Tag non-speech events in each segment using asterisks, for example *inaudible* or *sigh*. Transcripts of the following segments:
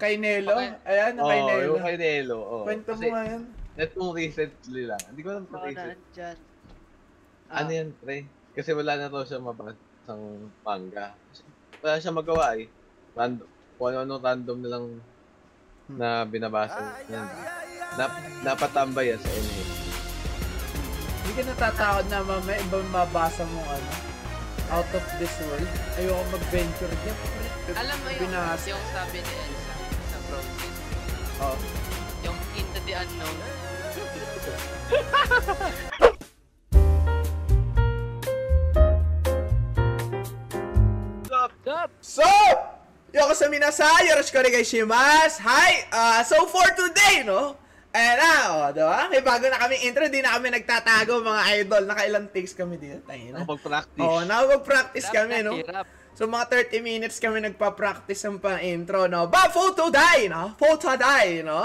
Kay Nelo? Okay. Ayan, Oo, kay Nelo. yung kay Nelo. oo. Kwento mo nga yan. net mo recently lang. Hindi ko alam kung recent. nandyan. Ano yan, pre? Kasi wala na raw siya mabasang manga. Wala siya magawa eh. Random, kung ano-ano random na lang na binabasa. Yan. Nap, napatambay yan sa NA. Hindi ka natatakot na mamaya ibang mabasa mo ano, out of this world. Ayoko mag-venture dyan. Alam mo yung, Binasa. yung sabi ni Frozen, Oh. yung Into the Unknown. Stop! So, yoko sa minasay, yoroshiku onegaishimasu. Hi! Uh, so for today, no? Ayan na, oh, diba? May bago na kami intro, di na kami nagtatago mga idol. Nakailang takes kami dito, tayo na. Nakapag-practice. Oh, nakapag-practice kami, no? hirap. So mga 30 minutes kami nagpa-practice ng pang-intro, no? Ba, photo die, no? Photo die, no?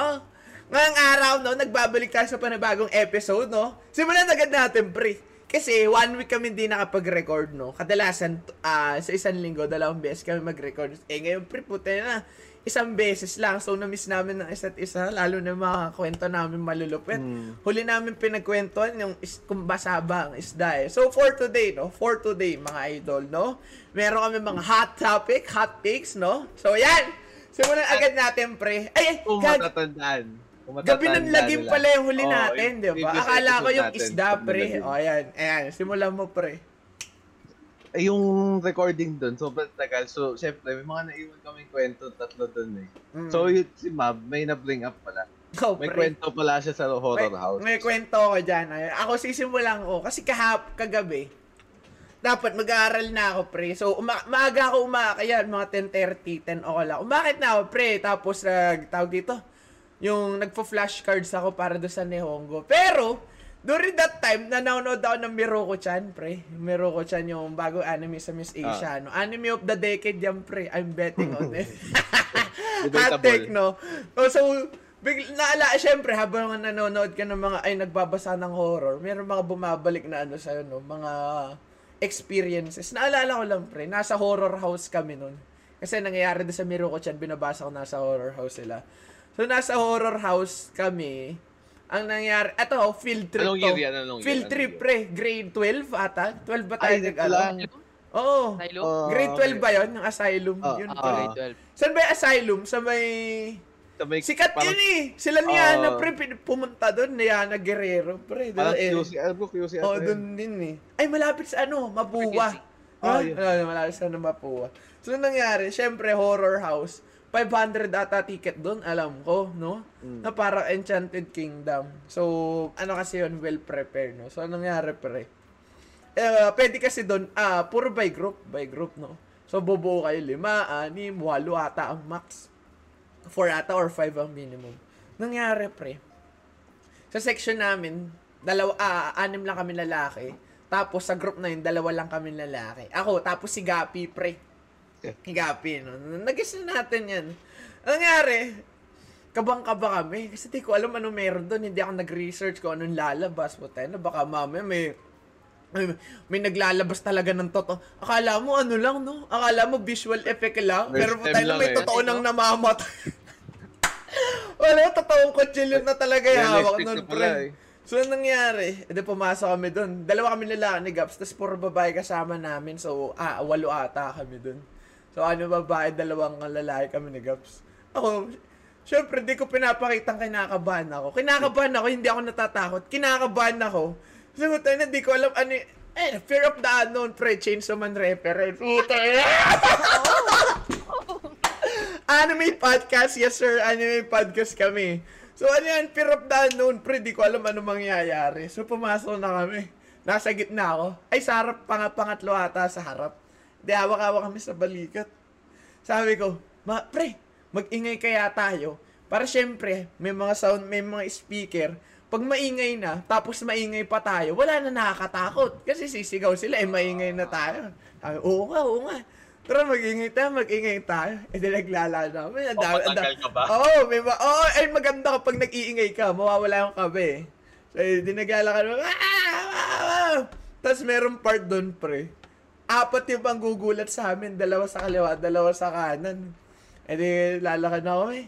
Ngayong araw, no, nagbabalik tayo sa panibagong episode, no? Simulan agad natin, pre. Kasi one week kami hindi nakapag-record, no? Kadalasan, ah, sa isang linggo, dalawang beses kami mag-record. Eh, ngayon, pre, puta na. Isang beses lang. So, na-miss namin ng isa't isa. Lalo na mga kwento namin malulupit. Hmm. Huli namin pinagkwentuhan yung is, kung basaba ang isda eh. So, for today, no? For today, mga idol, no? Meron kami mga hot topic, hot takes, no? So, yan! Simulan agad natin, pre. Ay, Kung gag- matatandaan. Kung Gabi ng lagim pala yung huli natin, di ba? Akala ko yung isda, pre. O, ayan. Ayan, simulan mo, pre. Eh, yung recording doon, sobrang tagal. So, syempre, may mga naiwan kaming kwento, tatlo doon eh. Mm. So, yun, si Mab, may na-bring up pala. Go, May pre. kwento pala siya sa horror may, house. May kwento ko dyan. Ay, Ako sisimulan ko. Kasi kahap, kagabi, dapat mag-aaral na ako, pre. So, uma- maaga ako umakaya, mga 10.30, 10 ako lang. Umakit na ako, pre. Tapos, nag, tawag dito, yung nagpo-flashcards ako para doon sa Nihongo. Pero, during that time, nanonood ako ng Miruko-chan, pre. Miruko-chan yung bagong anime sa Miss Asia. No? Anime of the decade yan, pre. I'm betting on it. *laughs* Hot take, no? Oh, so, big, naala, syempre, habang nanonood ka ng mga, ay, nagbabasa ng horror, meron mga bumabalik na ano sa'yo, no? Mga experiences. Naalala ko lang, pre, nasa horror house kami nun. Kasi nangyayari doon sa Miruko-chan, binabasa ko nasa horror house sila. So, nasa horror house kami, ang nangyari, eto, field trip Anong to. year yan? Anong year? Field Anong trip, year? pre. Grade 12 ata? 12 ba tayo Ay, nag wala. ano? Oo. Oh, Grade 12 okay. ba yun? Yung asylum? Ah, yun, ah, pre. Grade 12. Saan ba yung asylum? Sa may... Sa may- Sikat parang- yun eh. Sila ni Ana, Oo. pre, pumunta doon. Ni Ana Guerrero, pre. Parang eh. QC, ano ko QC Oo, doon din eh. Ay, malapit sa ano, Mapua. QC. Ha? Ah, yun. Ano, malapit sa ano, Mapua. So, nangyari? Siyempre, horror house. 500 ata ticket doon, alam ko, no? Mm. Na parang Enchanted Kingdom. So, ano kasi yun, well prepared, no? So, anong nangyari, pre? Eh, pwede kasi doon, ah, puro by group, by group, no? So, bubuo kayo lima, anim, walo ata ang max. 4 ata or 5 ang minimum. Nangyari, pre. Sa section namin, dalawa, ah, anim lang kami lalaki. Tapos sa group na yun, dalawa lang kami lalaki. Ako, tapos si Gapi, pre. Si Gapi, no? Nag-guess na natin yan. Ang nangyari, kabang-kaba kami. Kasi di ko alam ano meron doon. Hindi ako nag-research kung anong lalabas. Puta na, baka mamaya may may, may naglalabas talaga ng totoo. Akala mo ano lang, no? Akala mo visual effect lang. First Pero na, lang may eh. totoo nang namamatay. *laughs* Wala, totoong kutsilyo na talaga yung hawak nun, pre. eh. So, anong nangyari? Edi, pumasok kami doon. Dalawa kami lalaki ni Gaps, tapos puro babae kasama namin. So, ah, walo ata kami doon. So, ano babae, dalawang lalaki kami ni Gaps. Ako, syempre, di ko pinapakitang kinakabahan ako. Kinakabahan ako, hindi ako natatakot. Kinakabahan ako. So, tayo na, di ko alam ano eh, fear of the unknown, pre, Chainsaw Man reference. Puta, *laughs* Anime podcast, yes sir, anime podcast kami. So ano yan, fear of the unknown, pre, di ko alam ano mangyayari. So pumasok na kami. Nasa gitna ako. Ay, sa harap, pang pangatlo ata sa harap. Di hawak-hawak kami sa balikat. Sabi ko, ma, pre, mag-ingay kaya tayo. Para syempre, may mga sound, may mga speaker. Pag maingay na, tapos maingay pa tayo, wala na nakakatakot. Kasi sisigaw sila, eh, maingay na tayo. Sabi, oo nga, oo nga. Tara, mag-ingay tayo, mag-ingay tayo. Eh, di dami, ang dami. Papatanggal ka ba? Oo, oh, may ma- oh, ay maganda kapag nag-iingay ka, mawawala yung kabe. So, eh, di naglala ka naman, ah, ah, ah. Tapos merong part doon, pre. Apat yung pang gugulat sa amin, dalawa sa kaliwa, dalawa sa kanan. E di, lalakad na ako eh.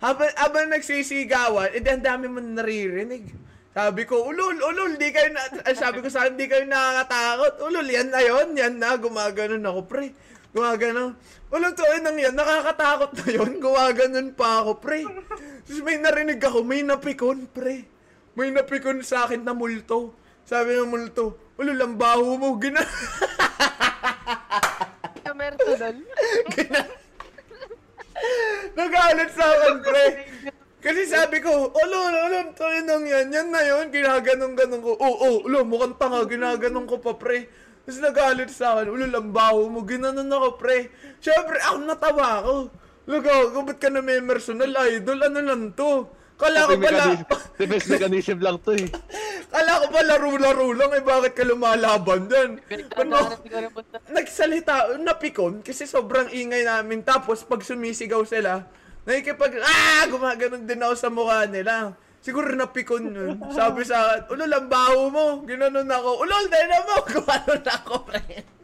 Habang, habang nagsisigawan, edi ang dami mo naririnig. Sabi ko, ulol, ulol, di kayo na, sabi ko sa akin, di kayo nakakatakot. Ulol, yan na yon yan na, gumaganon ako, pre. Gumaganon. Ulol, to, yun ang yan, nakakatakot na yun, gumaganon pa ako, pre. Tapos may narinig ako, may napikon, pre. May napikon sa akin na multo. Sabi ng multo, ulol, ang baho mo, gina... *laughs* Kamerto doon. *laughs* Nagalit sa akin, pre. Kasi sabi ko, olo, olo, olo, to yun ang yan, yan na yun, ginaganong-ganong ko. Oo, oh, ulo, mukhang tanga, ginaganong ko pa, pre. Tapos nagalit sa akin, ulo, lambaho mo, ginanon ako, pre. Siyempre, ako natawa ako. Lugaw, ba't ka na may personal idol? Ano lang to? Kala ko pala, Defense *laughs* mechanism lang to eh. kala ko pa laro-laro lang, eh bakit ka lumalaban dyan? Ano, nagsalita, napikon, kasi sobrang ingay namin. Tapos, pag sumisigaw sila, nakikipag, ah, gumaganon din ako sa mukha nila. Siguro napikon yun. Sabi sa akin, ulol, ang baho mo. Ginanon ako. Ulol, dahil na mo. *laughs* Gumanon ako, pre.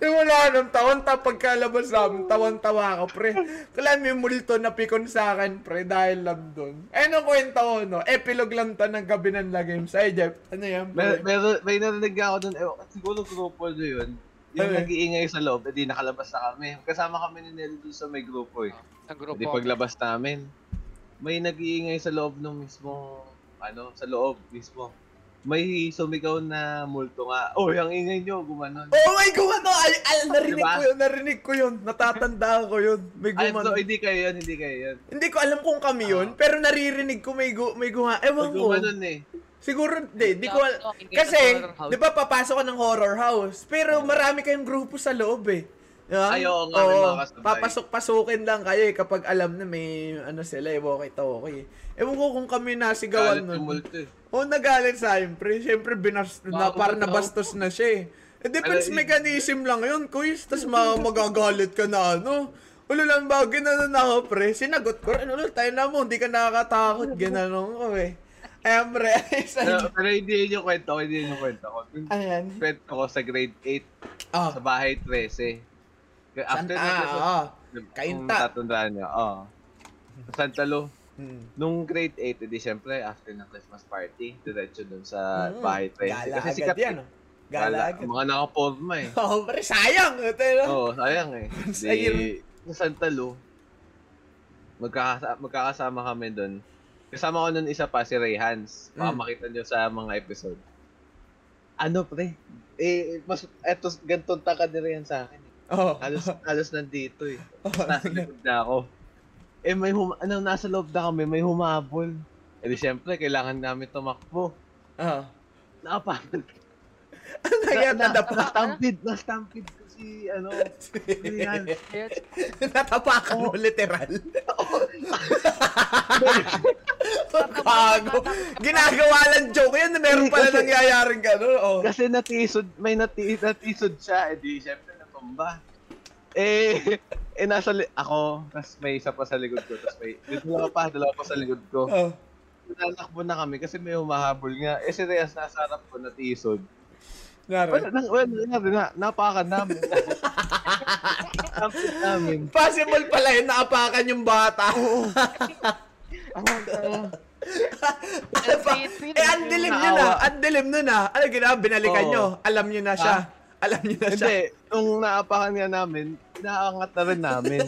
Yung wala nang tawan, pagkalabas namin, tawan-tawa ako, pre. Kailan may multo na pikon sa akin, pre, dahil lang doon. Eh, nung kwento ko, no? Epilog lang to ng gabi ng La Games. Ay, Jeff, ano yan, May, pre? may, may narinig ako dun, eh, siguro grupo nyo yun. Yung Ano? nag-iingay sa loob, edi nakalabas na kami. Kasama kami ni Nelly dun sa may grupo eh. Ang grupo. Hindi paglabas namin, may nag-iingay sa loob ng mismo, ano, sa loob mismo. May sumigaw na multo nga. Oh, yung ingay nyo, gumanon. Oh my God, ano? Ay, ay, narinig Diba? ko yun, narinig ko yun. Natatandaan ko yun. May Ay, gumano. so, hindi kayo yun, hindi kayo yun. Hindi ko alam kung kami yun, pero naririnig ko may gu may guha. Ewan ko. Gumanon eh. Siguro, hindi, di ko al- Kasi, di ba papasok ka ng horror house, pero marami kayong grupo sa loob eh. Diba? Ay, oo nga, kasabay. papasok-pasukin lang kayo eh, kapag alam na may ano sila eh, walkie-talkie. Ewan ko kung kami nasigawan nun. multo eh. Oo, nagalit sa akin, pre. Siyempre, binas, na, parang ba to? nabastos na siya eh. Eh, defense Ano, mechanism lang yun, kuis. Tapos ma magagalit ka na, ano. Ulo lang ba, ginanon ako, pre. Sinagot ko rin, ulo, tayo na mo, hindi ka nakakatakot. Ginanon ko eh. Ayan, pre. *laughs* Pero, pero hindi yun yung kwento ko, hindi yun yung kwento ko. Ayan. kwento ko sa grade 8, Ah, sa bahay 13. Kaya After Santa, na ah, ah. kung Kainta. tatandaan niya, oo. Sa Santa Lu, Hmm. nung grade 8, edi syempre, after ng Christmas party, diretso dun sa Mm, bahay 13. Gala Kasi agad sikat yan, oh. Gala Gala, agad. mga nakaporma eh. Oh, pre, sayang. Oo, sayang eh. *laughs* Sayang. Di, sa Santa Lu, magkakasa- magkakasama kami doon. Kasama ko nun isa pa, si Ray Hans. Baka Mm. makita nyo sa mga episode. Ano pre? Eh, mas, eto, gantong takad ni Ray Hans sa akin. eh. Oh. Halos, halos nandito eh. *laughs* Oh, Nasa likod na ako. Eh, may hum- ano, nasa loob na kami, may humabol. Eh, di syempre, kailangan namin tumakbo. Ah. Napapagod. *laughs* Ano nangyari? na, Nadapa- na-stampede, na-stampede ko si, ano, si *laughs* Hans. Natapakan mo literal. Gago. *laughs* Ginagawa lang joke yan. Meron pala Kasi- nangyayaring gano'n. Oh. Kasi natisod, may nati, natisod siya, eh di syempre natumba. Eh, eh nasa li- ako, tas may isa pa sa likod ko, tas may, dalawa pa, dalawa pa sa likod ko. Oh. Nanakbo na kami kasi may humahabol nga. Eh si Reyes nasa harap ko, natisod. Nara. Wala, na, wala, na, na, napakan namin. Napakan namin. Possible pala yun, naapakan yung bata. *laughs* Ang uh, ano pa? Eh, ang dilim nyo na. Naawa. Ang dilim nun na. Ano ginawa? Binalikan Oo. nyo. Alam nyo na siya. Alam nyo na siya. Hindi, nung naapakan nga namin, inaangat na rin namin.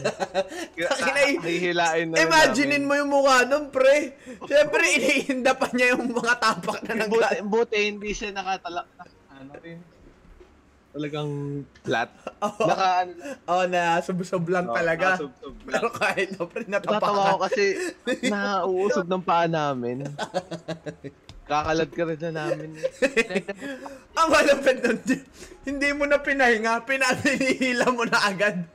*laughs* Hihilain na Imaginein mo yung mukha nun, pre. Siyempre, inihinda pa niya yung mga tapak na nang Buti, buti hindi siya nakatalak na ano rin. Talagang flat. Oo. Naka ano. Oh, na sub-sub lang Oo, talaga. lang. Pero kahit na, pre, Natatawa ako natapakan. kasi *laughs* nauusog ng paa namin. *laughs* Kakalad ka rin na namin. *laughs* Ang malapit nun, hindi mo na pinahinga, pinapinihila mo na agad.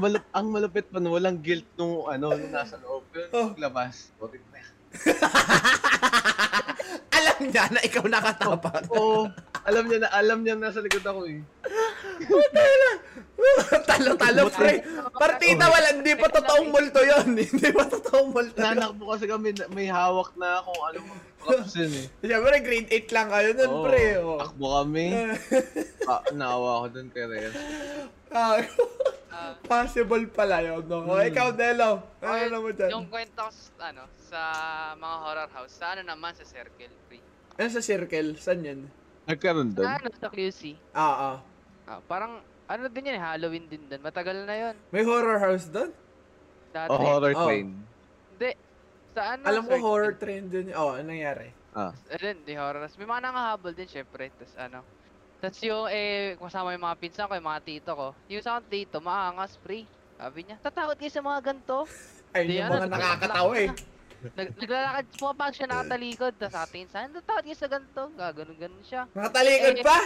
Malup, ang malupit pa nun, walang guilt nung ano, nung nasa loob. Pero Oh. paglabas, putik na. *laughs* Alam niya na ikaw nakatapak. Oo, alam niya na, alam niya nasa likod ako eh. *laughs* Talo-talo, pre. Partida wala, hindi pa totoong multo yon Hindi pa totoong multo yun. Nanakbo kasi kami, may hawak na kung ano props yun eh. *laughs* Siyempre, grade 8 lang kayo nun, Oo, pre. Oh. Takbo kami. *laughs* Ah, naawa ako dun kay Reyes. Ah, Ah, *laughs* Possible pala yun, no? O, ikaw, Delo. Ano okay, naman dyan? Yung kwento ko sa, ano, sa mga horror house, sa ano naman, sa Circle Free. Ano sa circle? Saan yun? Nagkaroon doon. Sa ano, sa QC. Ah, ah. Ah, parang, ano din yun, eh, Halloween din doon. Matagal na yun. May horror house doon? Dati. O Oh, horror Oh. train. Hindi. Sa ano? Alam ko horror trend dun. Oh, ano nangyari? Ah. Ayun, di horror. May mga nangahabol din, syempre. Tapos ano. Tapos yung, eh, kasama yung mga pinsan ko, yung mga tito ko. Yung sa akin tito, maangas, free. Sabi niya, tatakot kayo sa mga ganito. Ay, Di, yung ano, mga nakakatawa eh. Nag naglalakad, pumapag siya nakatalikod. Tapos sa atin, saan tatakot kayo sa ganito? Gaganon-ganon siya. Nakatalikod Eh, pa?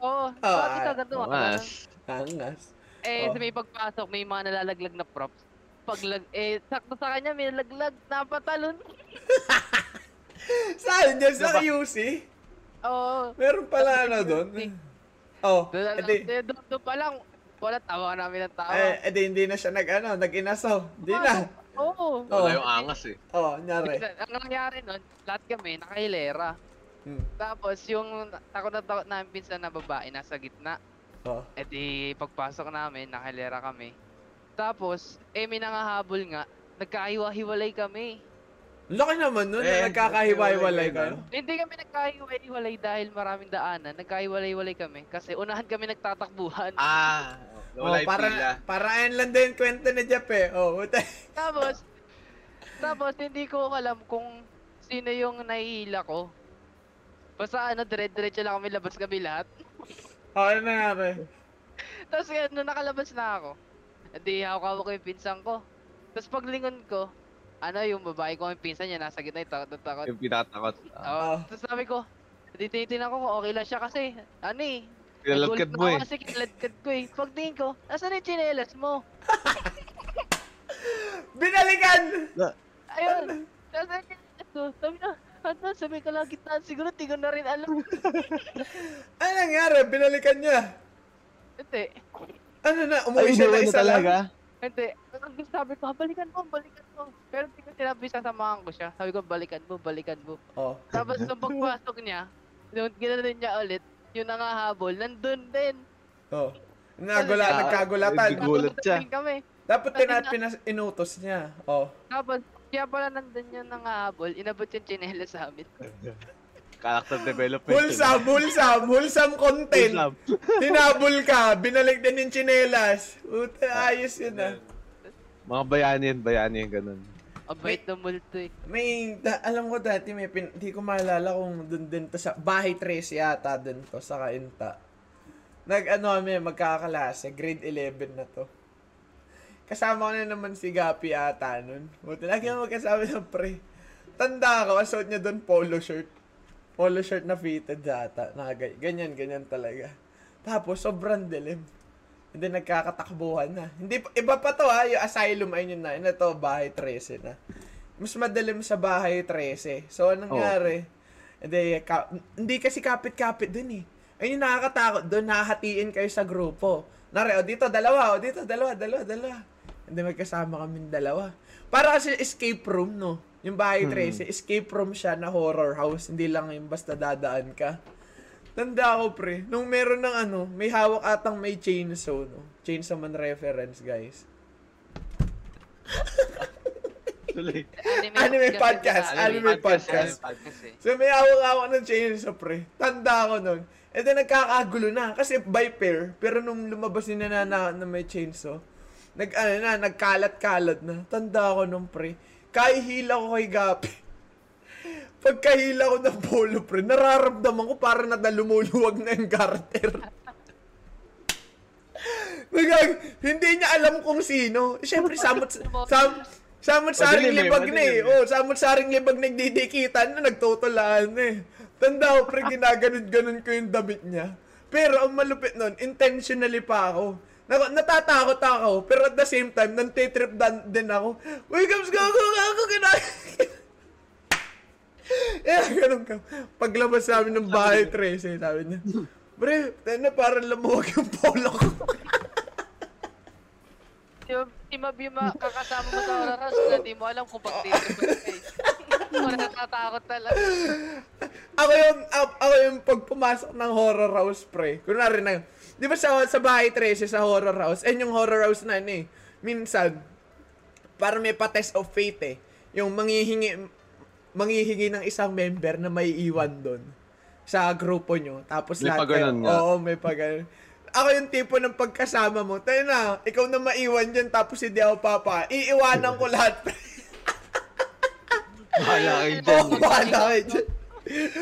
Oo, Oh, bakit ka ah, ganito? ganun. Angas. Eh, Oh. sa may pagpasok, may mga nalalaglag na props. Paglag, eh, sakto sa kanya, may nalaglag, napatalon. *laughs* Saan dyan? Sa Diba? QC? Oo. Meron pala ano doon? *laughs* Oh, Doon, edi, eh, doon, doon pa lang, wala tawa namin ng tawa. eh, edi hindi na siya nag, ano, nag-inasaw. Hindi na. Oo. Oh. Wala yung angas eh. Oh, nyari. Ang nangyari nun, lahat kami nakahilera. Hmm. Tapos yung takot na takot namin pinsan na babae nasa gitna. Oh. E di pagpasok namin, nakahilera kami. Tapos, eh may nangahabol nga, nagkahiwa-hiwalay kami. Laki naman nun, Eh, na nagkakahiwa-hiwalay kayo. Hindi kami nagkahiwa-hiwalay dahil maraming daanan. Nagkahiwalay-hiwalay kami kasi unahan kami nagtatakbuhan. Ah. Oh, Wala yung para, pila. para ayan lang din kwento ni Jeff eh. Oh. *laughs* Tapos, tapos hindi ko alam kung sino yung nahihila ko. Basta ano, dire-diretso lang kami labas kami lahat. Oh, ano nangyari? Tapos nung nakalabas na ako, hindi hawak ko yung pinsan ko. Tapos paglingon ko, ano yung babae ko yung pinsan niya, nasa gitna yung takot takot. Yung pinatakot. Oo. Ah. Tapos sabi ko, tinitingnan ko kung okay lang siya kasi, ano eh, Kinaladkad mo eh. ako Kasi kinaladkad ko eh. Pagtingin ko, asan yung chinelas mo? *laughs* Binalikan! Ayun! Asan yung chinelas ko? Sabi na, ano, sabi ko lang gitnaan. Siguro di ko na rin alam. *laughs* Ano nangyari? Binalikan niya. Hindi. Ano na? Ay, Umuwi siya na isa talaga. lang? Hindi. Sabi ko, balikan mo, balikan mo. Pero di ko sinabi sasamahan ko siya. Sabi ko, balikan mo, balikan mo. Oh. Tapos nung pagpasok niya, nung ginanon niya ulit, yung nangahabol, nandun din. Oh. Nagula, Ah, nagkagulatan. Big Gulat siya. Din kami. Dapat tina, pinas, inutos niya. Oh. Tapos, kaya pala nandun yung nangahabol, inabot yung chinelas sa amin. *laughs* Character development. Wholesome, wholesome, wholesome content. *laughs* Tinabol ka, binalik din yung chinelas. Puta, ayos yun ah. Mga bayani yan, bayani yan, ganun. Ang bait ng multo eh. May, da, alam ko dati, may pin, di ko maalala kung dun din to sa, bahay 3 yata dun to, sa Kainta. Nag, ano kami, magkakalase, grade 11 na to. Kasama ko na naman si Gapi ata nun. Buti lagi mo magkasama ng pre. Tanda ko, asot niya dun polo shirt. Polo shirt na fitted yata. Nakagay, ganyan, ganyan talaga. Tapos, sobrang dilim. Hindi nagkakatakbuhan na. Hindi, iba pa to ha, yung asylum ay yun na. Na to, bahay 13 na. Mas madilim sa bahay 13. So, anong nangyari? Hindi, ka, hindi kasi kapit-kapit dun eh. Ayun yung nakakatakot doon, nahahatiin kayo sa grupo. Nare, o dito, dalawa, o dito, dalawa, dalawa, dalawa. Hindi magkasama kami dalawa. Para kasi escape room, no? Yung bahay 13, escape room siya na horror house. Hindi lang yung basta dadaan ka. Tanda ko, pre. Nung meron ng ano, may hawak atang may chainsaw, no? Chainsaw man reference, guys. Tuloy. Anime podcast, anime podcast. Kasi, So may hawak-hawak ng chainsaw, pre. Tanda ko nun. E then nagkakagulo na. Kasi by pair. Pero nung lumabas ni na, na, na may chainsaw, nag, ano na, nagkalat-kalat na. Tanda ko nung pre. Kahihila ko kay Gapi. Pagkahila ko ng polo, pre, nararamdaman ko parang nadalumuluwag na yung garter. Nagag, hindi niya alam kung sino. Siyempre, samot, sam, samot saring libag na eh. Oh, samot saring libag nagdidikitan na nagtutulaan na eh. Tanda ko, pre, ginaganon-ganon ko yung damit niya. Pero ang malupit nun, intentionally pa ako. Nako, natatakot ako, pero at the same time, nantitrip dan, din ako. Uy, Gams, gago, gago, ginag... *laughs* Eh, ganun ka. Paglabas namin ng bahay, Tracy, sabi niya, Bre, tayo na parang lumuwag yung polo ko. si, si Mab yung kakasama mo sa oras na di mo alam kung pag-trip guys. Wala natatakot talaga. ako yung, ako yung pag pumasok ng horror house, pre. Kunwari na, di ba sa, sa bahay 13, sa horror house, eh yung horror house na ano eh, minsan, para may pa-test of faith eh, yung manghihingi, manghihingi ng isang member na may iwan doon sa grupo nyo. Tapos May lahat kayo-. Oo, may paganon. Ako yung tipo ng pagkasama mo, tayo na, ikaw na maiwan dyan, tapos hindi ako papa, iiwanan ko lahat. Bahala kayo *laughs* Oo, dyan. eh. bahala kayo dyan.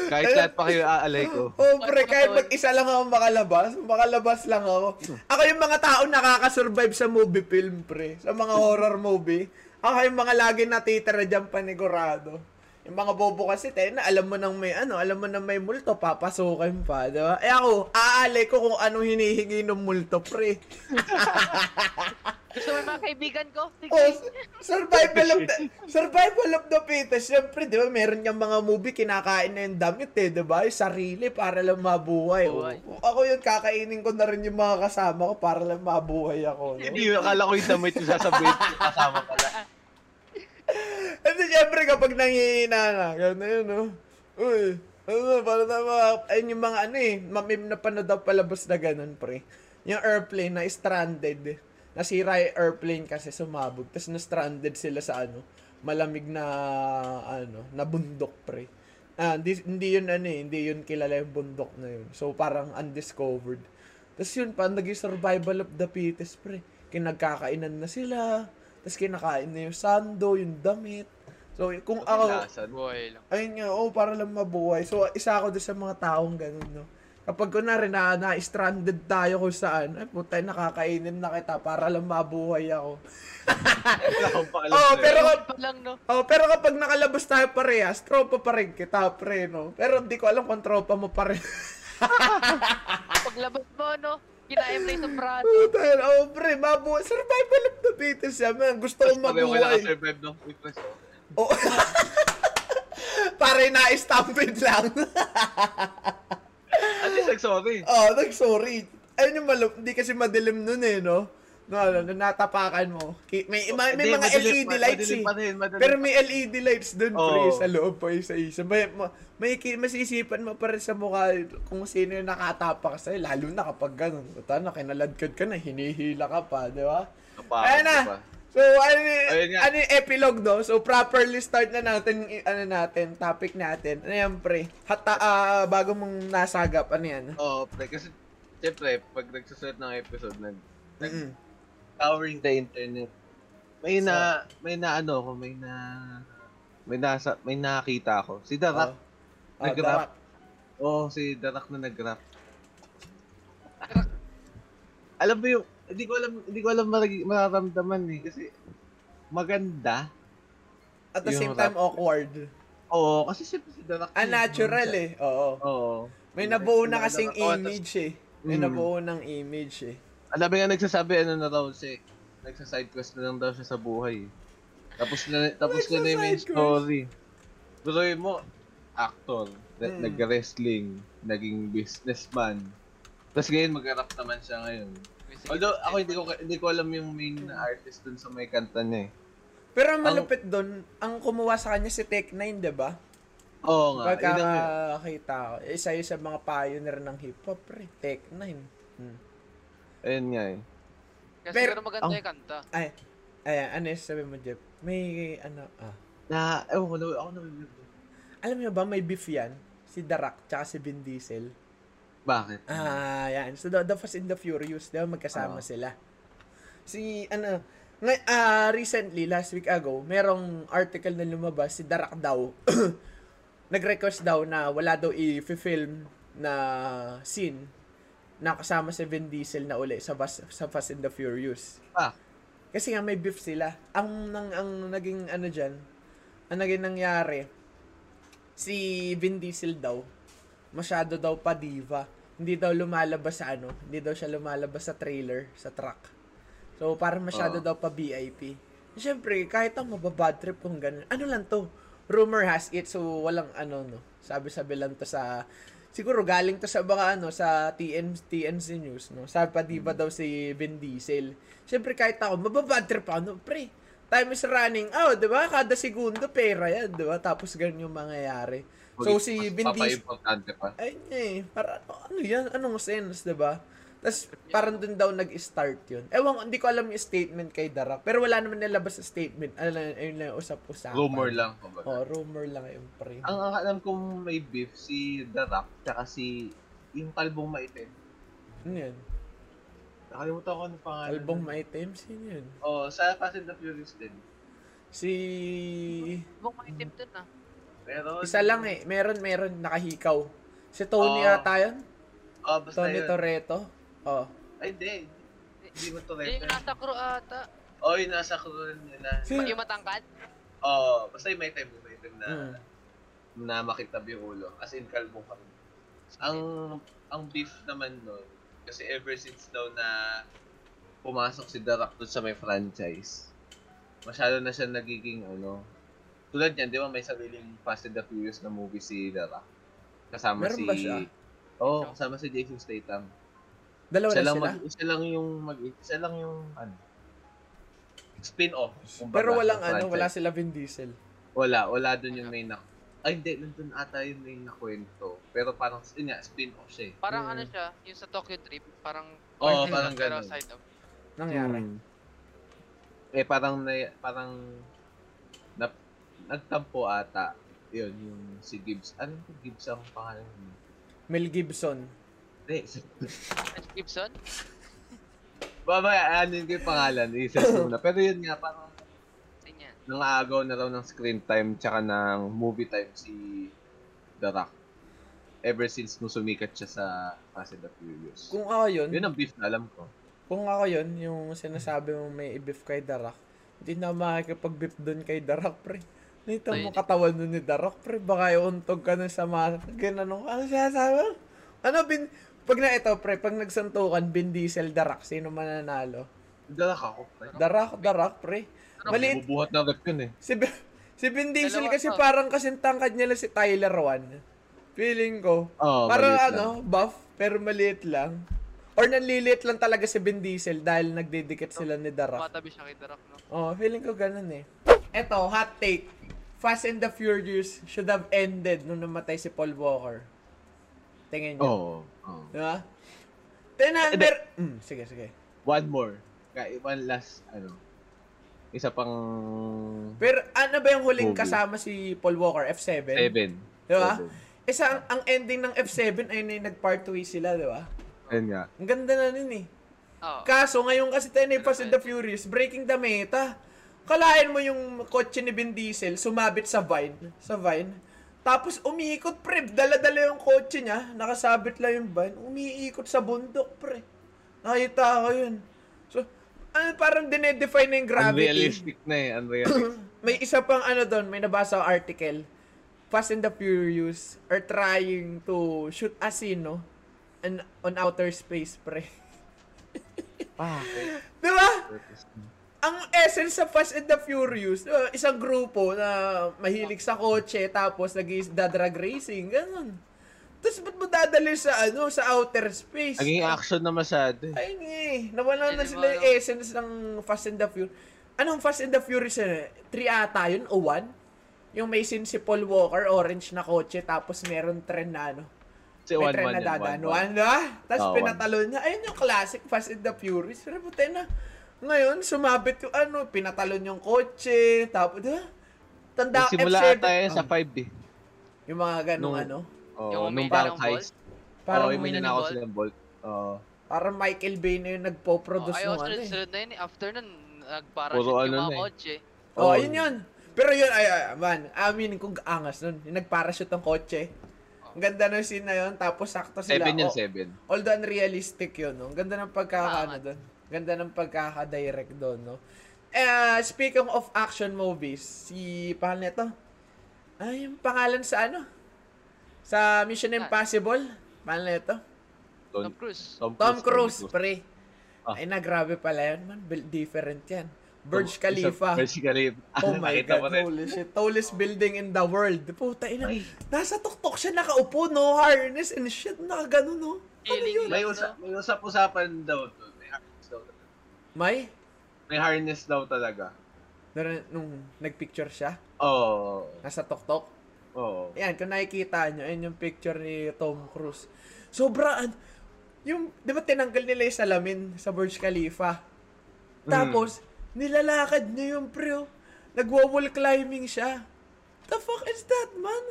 Kahit lahat pa kayo aalay ko. Oh, pre, kahit mag-isa lang ako makalabas, makalabas lang ako. Ako yung mga tao nakakasurvive sa movie film, pre. Sa mga horror movie. Ako yung mga lagi natitira dyan panigurado. Yung mga bobo kasi, tayo na alam mo nang may ano, alam mo nang may multo, papasukin pa, di ba? Eh ako, aalay ko kung anong hinihingi ng multo, pre. *laughs* Gusto mo yung mga kaibigan ko? Sige. Oh, survival of the, survival of the fittest. Siyempre, di ba, meron yung mga movie, kinakain na yung damit eh, di ba? Yung sarili para lang mabuhay. Oh. Buhay. Ako yun, kakainin ko na rin yung mga kasama ko para lang mabuhay ako. No? Hindi, akala ko yung damit yung sasabihin ko kasama pala. *laughs* Kasi siyempre, kapag nangihina na, gano'n yun, no? Uy, ano, para na mga, ayun yung mga ano eh, mamim na panood daw palabas na ganun, pre. Yung airplane na stranded. Nasira yung airplane kasi sumabog. Tapos na-stranded sila sa ano, malamig na, ano, na bundok, pre. Ah, hindi, hindi yun ano eh, hindi yun kilala yung bundok na yun. So, parang undiscovered. Tapos yun pa, naging survival of the fittest, pre. Kinagkakainan na sila. Tapos kinakain na yung sando, yung damit. So, kung ako, Paglasan. Buhay lang. ayun nga, oh, para lang mabuhay. So, isa ako doon sa mga taong ganun, no. Kapag kunwari na, na-stranded tayo kung saan, ay puta, nakakainin na kita para lang mabuhay ako. Oh, pero Pa lang, no? Oh, pero kapag nakalabas tayo parehas, tropa pa rin kita, pre, no? Pero hindi ko alam kung tropa mo pa rin. Paglabas mo, no? Kinain mo na yung sobrado. Puta, oh, pre, mabuhay. Survival of the fittest yan, man. Gusto ko Tapos pareho kayo mabuhay. nakasurvive ng weakness. oh. Oh. *laughs* Pare na-stampede lang. At least nag-sorry. oh, nag-sorry. Ayun yung malup. Hindi kasi madilim nun eh, no? No, ano, na natapakan mo. May, may, may Hindi, mga madilim- LED lights madilim eh. pa madilim Pero may LED lights dun, pre, Oo. sa loob pa isa-isa. May, ma- may, masisipan mo pa rin sa mukha kung sino yung nakatapak sa'yo, lalo na kapag ganun. Puta na, kinaladkad ka na, hinihila ka pa, di ba? Ayan na. pa. So, ano, ano yung epilogue, no? So, properly start na natin, ano natin, topic natin. Ano yan, pre? Hata, ah, bago mong nasagap, ano yan? Oo, pre. Kasi, siyempre, pag nagsusulat ng episode, nag, nag Scouring the internet, may na, may na ano ko, may na, may nasa, may nakita ako. Si Darak. Oh, Nag-rap. darak. Oo, si Darak na nag-rap. alam mo yung, hindi ko alam, hindi ko alam marag- mararamdaman eh, kasi maganda. At the same time, rap. awkward. Oo, kasi siyempre si Darak. Unnatural eh. Oo. Oo. May nabuo na kasing tas- image eh. May Mm. nabuo ng image eh. Alam mo nga nagsasabi ano na raw siya. eh. Nagsa-side quest na lang daw siya sa buhay. eh. Tapos na tapos na na yung main story. Tuloy mo, actor, na- Mm. nag-wrestling, naging businessman. Tapos ngayon mag-rap naman siya ngayon. Although ako hindi ko hindi ko alam yung main artist dun sa may kanta niya eh. Pero ang malupit doon, ang kumuha sa kanya si Tech9, 'di ba? Oo nga. ang- Pagkakakita ko, isa yun sa mga pioneer ng hip-hop, pre. Tech9. Hmm. Ayun nga eh. Kasi Pero- pero maganda oh. yung kanta. Ay, ayan, ano yung sabi mo, Jeff? May, ano, ah. Na, ewan ko ako na Alam niyo ba, may beef yan? Si Darak, tsaka si Vin Diesel. Bakit? Ah, yan. So, the, the Fast and the Furious, di ba, magkasama Oo. sila. Si, ano, ngay, ah, recently, last week ago, merong article na lumabas, si Darak daw, *clears throat* nag-request daw na wala daw i-film na scene na kasama si Vin Diesel na uli sa, Fast, sa Fast and the Furious. Ah. Kasi nga may beef sila. Ang, nang, ang naging ano dyan, ang naging nangyari, si Vin Diesel daw, masyado daw pa diva. Hindi daw lumalabas sa ano, hindi daw siya lumalabas sa trailer, sa truck. So, parang masyado Oo. daw pa VIP. Siyempre, kahit ang mababad trip kung ganun. Ano lang to? Rumor has it, so walang ano, no. Sabi-sabi lang to sa, siguro galing to sa mga ano, sa TN, TNC News, no. Sabi pa diba daw si Vin Diesel. Siyempre, kahit ako, mababad trip ako, no, pre. Time is running out, di ba? Kada segundo, pera yan, di ba? Tapos ganun yung mangyayari. So, si Vin Diesel, pa. ay, eh, para, ano yan? Anong sense, 'di ba? Tapos parang dun daw nag-start yun. Ewan, hindi ko alam yung statement kay Rock. Pero wala naman nilabas sa statement. Ano lang, ayun lang, usap-usapan. Rumor lang, kumbaga. Oh, rumor lang yung pre. Ang, ang alam kong may beef si Rock, tsaka si yung kalbong maitim. Ano yun? Nakalimutan ko ano pangalan. Albong maitim? Sino yun? Oh, sa Fast and the Furious din. Si... Bukong maitim dun ah. Pero, Isa lang eh. Meron, meron. Nakahikaw. Si Tony Oh. ata yun? Oh, basta Tony yun. Toretto? Oh. Ay, hindi. Hindi mo to Yun yung nasa crew ata. Oh, yung nasa crew nila. Si- Yung matangkad. Oh, basta yung may time, may time na Mm. na makitab yung ulo. As in, kalbo pa rin. Ang, ang beef naman nun, kasi ever since daw na pumasok si Rock dun sa may franchise, masyado na siya nagiging ano, tulad yan, di ba may sariling Fast and the Furious na movie si Rock? Kasama Meron si... ba siya? Oo, oh, kasama si Jason Statham. Dalawa Siya na lang, sila? mag, siya lang yung mag, siya lang yung ano, spin-off. kumbaga, Pero walang ng ano, wala sila Vin Diesel. Wala, wala dun yung main na... Ay, hindi, nandun ata yung main na kwento. Pero parang, yun nga, spin-off siya eh. Parang Mm. ano siya, yung sa Tokyo Trip, parang Oo, part parang ganun. side of. Nangyari. Hmm. Eh, parang, na, parang, na, nagtampo ata. Yun, yung si Gibbs. Ano yung Gibbs ang pangalan niya? Mel Gibson. Mel Gibson? Babaya, ano yung pangalan? I-search *laughs* muna. Pero yun nga, parang, nangaagaw na raw ng screen time tsaka ng movie time si The Rock. Ever since nung sumikat siya sa Fast and the Furious. Kung ako yun, Yun ang beef na alam ko. kung ako yun, yung sinasabi mo may i-beef kay The Rock, hindi na makikipag-beef doon kay The Rock, pre. Nito mo katawan nun ni The Rock, pre. Baka iuntog ka na sa mga, ganun, ano siya sabi? Ano, bin, pag na ito, pre, pag nagsantukan, Vin Diesel, The Rock, sino mananalo? The Rock ako. pre. The Rock, The Rock, pre. Maliit, Bubuhat ng rep yun eh. Si, si Vin Diesel Dalawa kasi to. parang kasing tangkad niya lang si Tyler Wan. Feeling ko. Oo, parang ano, buff, pero maliit lang. Or nanliliit lang talaga si Vin Diesel dahil nagdidikit sila ni The Rock. Matabi siya kay The Rock, no? Oh, feeling ko ganun eh. Eto, hot take. Fast and the Furious should have ended nung namatay si Paul Walker. Tingin niyo. Oo. Oh, Di ba? Tena, Hindi. mer- mm, sige, sige. One more. Kaya one last, ano. Isa pang Pero ano ba yung huling Movie. kasama si Paul Walker? F7? seven. Di ba? Seven. Isa, ang, ang ending ng F7 ay na nag-part 2 sila, di ba? Ayun nga. Ang ganda na nun eh. Oo. Kaso, ngayon kasi tayo na Fast and the Furious, breaking the meta. Kalahin mo yung kotse ni Vin Diesel, sumabit sa Vine, sa Vine. Tapos umiikot, pre. Dala-dala yung kotse niya, nakasabit lang yung Vine. Umiikot sa bundok, pre. Nakita ko yun. So, ano, parang dinedefine na yung gravity. Unrealistic na eh. Unrealistic. *clears throat* may isa pang ano doon, may nabasa akong article. Fast and the Furious are trying to shoot a scene, no? On, on outer space, pre. Bakit? *laughs* Di ba? Ang essence sa Fast and the Furious, ba? isang grupo na mahilig sa kotse, tapos nag-drag racing, ganun. Tapos ba't mo dadali sa ano, sa outer space? Naging action na masyado eh. Ay, nga eh. Nawala na sila yung essence ng Fast and the Furious. Anong Fast and the Furious eh? 3 ata yun o 1? Yung may scene si Paul Walker, orange na kotse, tapos meron tren na ano. Si May one tren man na yan. One dadaan. man. One na. Tapos Oh, one. pinatalo niya. Ayun yung classic Fast and the Furious. Pero puti na. Ngayon, sumabit yung ano, pinatalon yung kotse, tapos, ba? Tanda Nagsimula F7. ata yan sa Oh, 5 eh. yung mga ganong Nung- ano. Oo, Yung nung umina bank ng heist. Parang Oo, yung umina umina ng ako Bolt. sila ng Bolt. Oo. Parang Michael Bay na yung nagpo-produce Oh, ng ano eh. sunod-sunod na yun eh. After nun, Puro yung ano mga na eh. kotse. Oh, Oo. ayun yun. Pero yun, ay, ay, man, amin kung angas nun. Yung nagparachute ng kotse. Ang ganda ng scene na yun, tapos sakto sila. 7 yan, Oh, 7. although unrealistic yun, no? Ang ganda ng pagkakaano Angat. doon. Ganda ng pagkaka-direct doon, no? Eh, speaking of action movies, si, paano nito? Ay, yung pangalan sa ano? Sa Mission Ah. Impossible? Paano nito? Tom Cruise. Tom Cruise, pre. Ah. Ay, na, grabe pala yun, man. Different yan. Burj Khalifa. Burj Khalifa. *laughs* Oh my God, holy shit. Tallest building in the world. Puta ina. Nasa tuktok siya nakaupo, no harness and shit. Nakagano, no? Ano yun? May, lang, usa- no? may usap-usapan daw doon. May harness daw talaga. May? May harness daw talaga. Nung, nung nagpicture siya, Oo. nasa tuktok. Oo. Ayan, kung nakikita nyo, ayan yung picture ni Tom Cruise. Sobrang, yung, di ba tinanggal nila yung salamin sa Burj Khalifa? Mm. Tapos, nilalakad niya yung pre, oh. Nagwa-wall climbing siya. The fuck is that, man?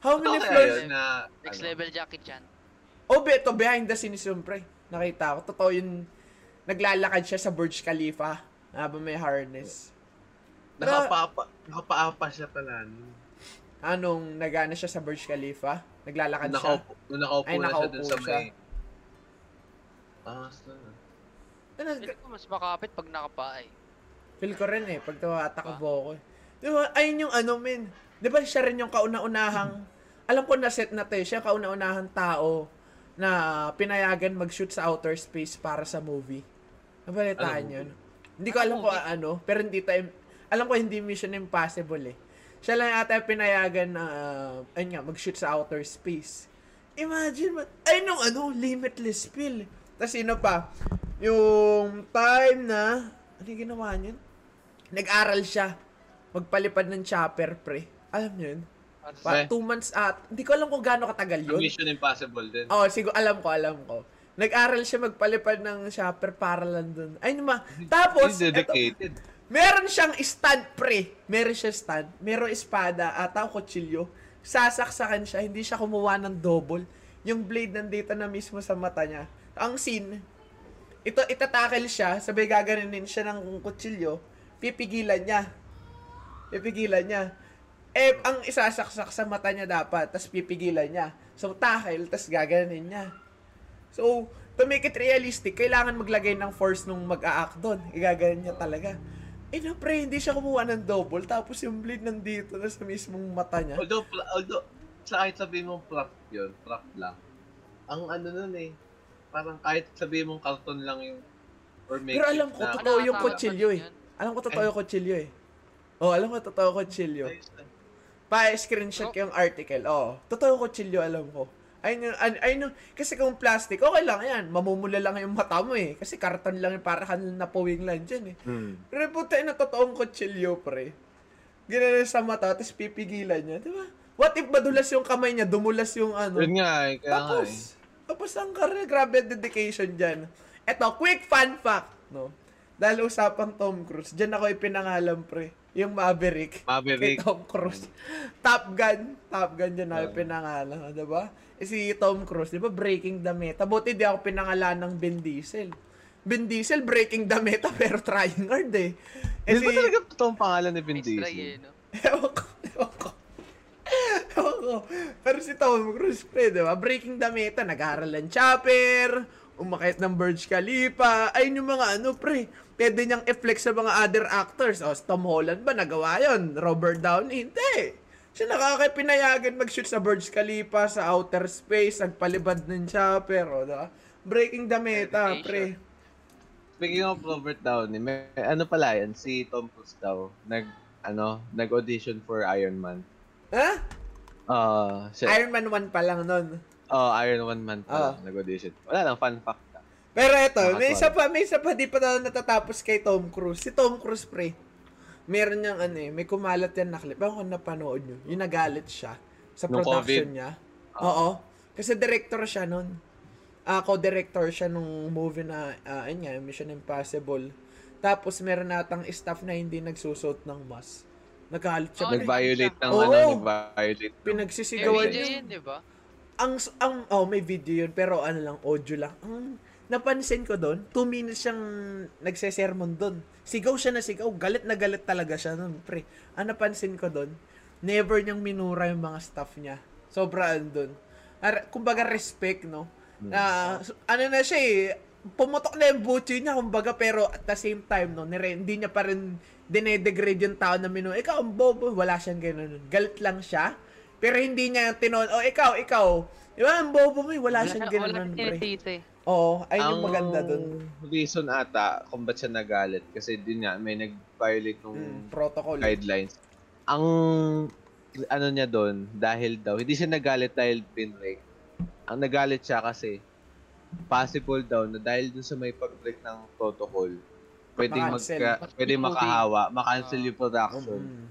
How many Totoo floors? na, Next ano, level Jackie Chan. Oh, beto, behind the scenes yung pre. Nakita ko. Totoo yun. Naglalakad siya sa Burj Khalifa habang may harness. Nakapaapa, nakapaapa siya pala. no? Anong nagana siya sa Burj Khalifa? Naglalakad siya. Nakaupo, nung nakaupo Ay, na siya dun nakaupo sa siya. may... Ah. Ano, Feeling ko mas makapit pag nakapaay. Feel ko rin eh, pag tumatakbo ko. eh. Di ba, ayun yung ano, men. Di ba siya rin yung kauna-unahang, *laughs* alam ko na set na to eh, siya kauna-unahang tao na pinayagan mag-shoot sa outer space para sa movie. Nabalitaan yun. Hindi ko alam kung ano, pero hindi tayo, alam ko hindi Mission Impossible eh. Siya lang ata pinayagan na, uh, ayun nga, mag-shoot sa outer space. Imagine, ay nung ano, limitless feel. Tapos sino pa? Yung time na, ano yung ginawa niyan? Nag-aral siya. Magpalipad ng chopper, pre. Alam niyo yun? Ano Pa, two months at, hindi ko alam kung gaano katagal yun. Mission Impossible din. Oo, oh, siguro, alam ko, alam ko. Nag-aral siya magpalipad ng chopper para lang dun. Ay, naman. Tapos, He's eto, dedicated. meron siyang stand, pre. Meron siya stand. Meron espada, ata o kutsilyo. Sasaksakan siya, hindi siya kumuha ng double. Yung blade nandito na mismo sa mata niya. Ang scene, ito itatakil siya, sabay gaganin siya ng kutsilyo, pipigilan niya. Pipigilan niya. Eh, ang isasaksak sa mata niya dapat, tas pipigilan niya. So, takil, tas gaganin niya. So, to make it realistic, kailangan maglagay ng force nung mag-a-act doon. Igaganin niya talaga. Eh, no, pre, hindi siya kumuha ng double, tapos yung bleed nandito na sa mismong mata niya. Although, pla- although, sa kahit sabihin mong prop yun, prop lang. Ang ano nun eh, parang kahit sabihin mong carton lang yung or make Pero alam ko, na, totoo yung kutsilyo eh. Alam ko totoo yung kutsilyo eh. Oh, alam ko totoo yung kutsilyo. Pa-screenshot ko yung article. Oo. Totoo yung kutsilyo, alam ko. Ayun ayun yung, kasi kung plastic, okay lang yan. Mamumula lang yung mata mo eh. Kasi karton lang yung para ka napawing lang dyan eh. Hmm. Pero puta na totoong kutsilyo, pre. Ginano sa mata, tapos pipigilan niya. Di ba? What if madulas yung kamay niya, dumulas yung ano? Yun nga eh, kaya nga eh. Tapos, tapos ang career, grabe dedication dyan. Eto, quick fun fact, no? Dahil usapang Tom Cruise, dyan ako ipinangalan, pre. Yung Maverick. Maverick. Kay Tom Cruise. Top Gun. Top Gun dyan ako Yeah. ipinangalan, di ba? Eh, si Tom Cruise, di ba, breaking the meta. Buti di ako pinangalan ng Vin Diesel. Vin Diesel, breaking the meta, *laughs* pero trying hard eh. Eh, Hindi ba talaga totoong pangalan ni Vin Diesel? yun, no? Ewan ko, ewan ko. Ewan ko. Pero si Tom Cruise, pre, di ba? Breaking the meta, nag-aaral ng chopper, umakit ng Burj Khalifa, ayun yung mga ano, pre. Pwede niyang i-flex sa mga other actors. O, si Tom Holland ba, nagawa yon Robert Downey, hindi. Siya nakakapinayagan mag-shoot sa Burj Khalifa, sa outer space, nagpalibad ng chopper, o, di ba? Breaking the meta, pre. Speaking of Robert Downey, may, ano pala yan, si Tom Cruise daw, nag, ano, nag-audition for Iron Man. Ha? Uh, siya, Iron Man 1 pa lang nun. oh, Iron Man man Ah. pala, nag-audition. Wala lang, fun fact. Pero eto, may Nakakatuwa. isa pa, may isa pa di pa na natatapos kay Tom Cruise. Si Tom Cruise, pre. Meron niyang ano eh, may kumalat yan na clip. Ewan ko napanood nyo. Yung nagalit siya sa Nung production COVID? niya. Ah. Oo. Kasi director siya nun. Ah, co-director siya nung movie na, ah, ayun nga, Mission Impossible. Tapos meron natang staff na hindi nagsusot ng mask. Nagalit siya. Oh. Nag-violate ng, Oo. ano, nag-violate. ng- May Pinagsisigawan video niya yun, di ba? ang ang oh may video yun pero ano lang audio lang ang napansin ko doon 2 minutes siyang nagsesermon doon sigaw siya na sigaw. Galit na galit talaga siya noon pre. Ang napansin ko doon never niyang minura yung mga staff niya. Sobra doon kumbaga respect no? Na ano na siya eh pumutok na yung butchi niya kumbaga pero at the same time no nire, hindi niya pa rin dinedegrade yung tao na minu ikaw ang bobo. Wala siyang ganun galit lang siya pero hindi niya tinon, oh, ikaw, ikaw. Di ba, ang bobo mo, eh, wala siyang siya- ginanon, Wala pre. eh. Oo, ayun yung maganda dun. reason ata kung ba't siya nagalit kasi din nga may nag-violate ng Mm, protocol. guidelines. Ang ano niya doon dahil daw hindi siya nagalit dahil pinrake. Ang nagalit siya kasi possible daw na dahil dun sa may pag-break ng protocol pwedeng mag pwedeng makahawa, makancel Ah. yung production Mm.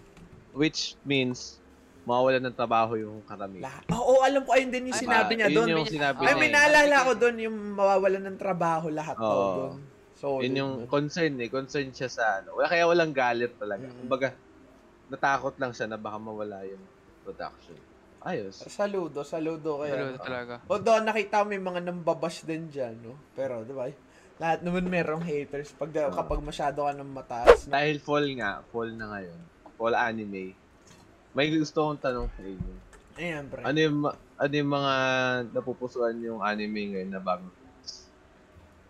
which means mawawalan ng trabaho yung karamihan. Oo, alam ko, ayun din yung Ay, sinabi Ah, niya yun doon. yung sinabi Ay, niya may naalala ko doon yung mawawalan ng trabaho lahat daw Oo. doon. So, Yun yung concern eh. Concern siya sa ano. Wala, kaya walang galit talaga. Mm. Kumbaga, natakot lang siya na baka mawala yung production. Ayos. Saludo, saludo kaya. Saludo talaga. Although nakita mo may mga nambabash din dyan, no? Pero, di ba? Lahat naman merong haters pag kapag masyado ka ng mataas. No? Dahil fall nga, fall na ngayon. Fall anime. May gusto kong tanong sa inyo. Ayan, pre. Ano yung, ano yung mga napupusuan yung anime ngayon na bago?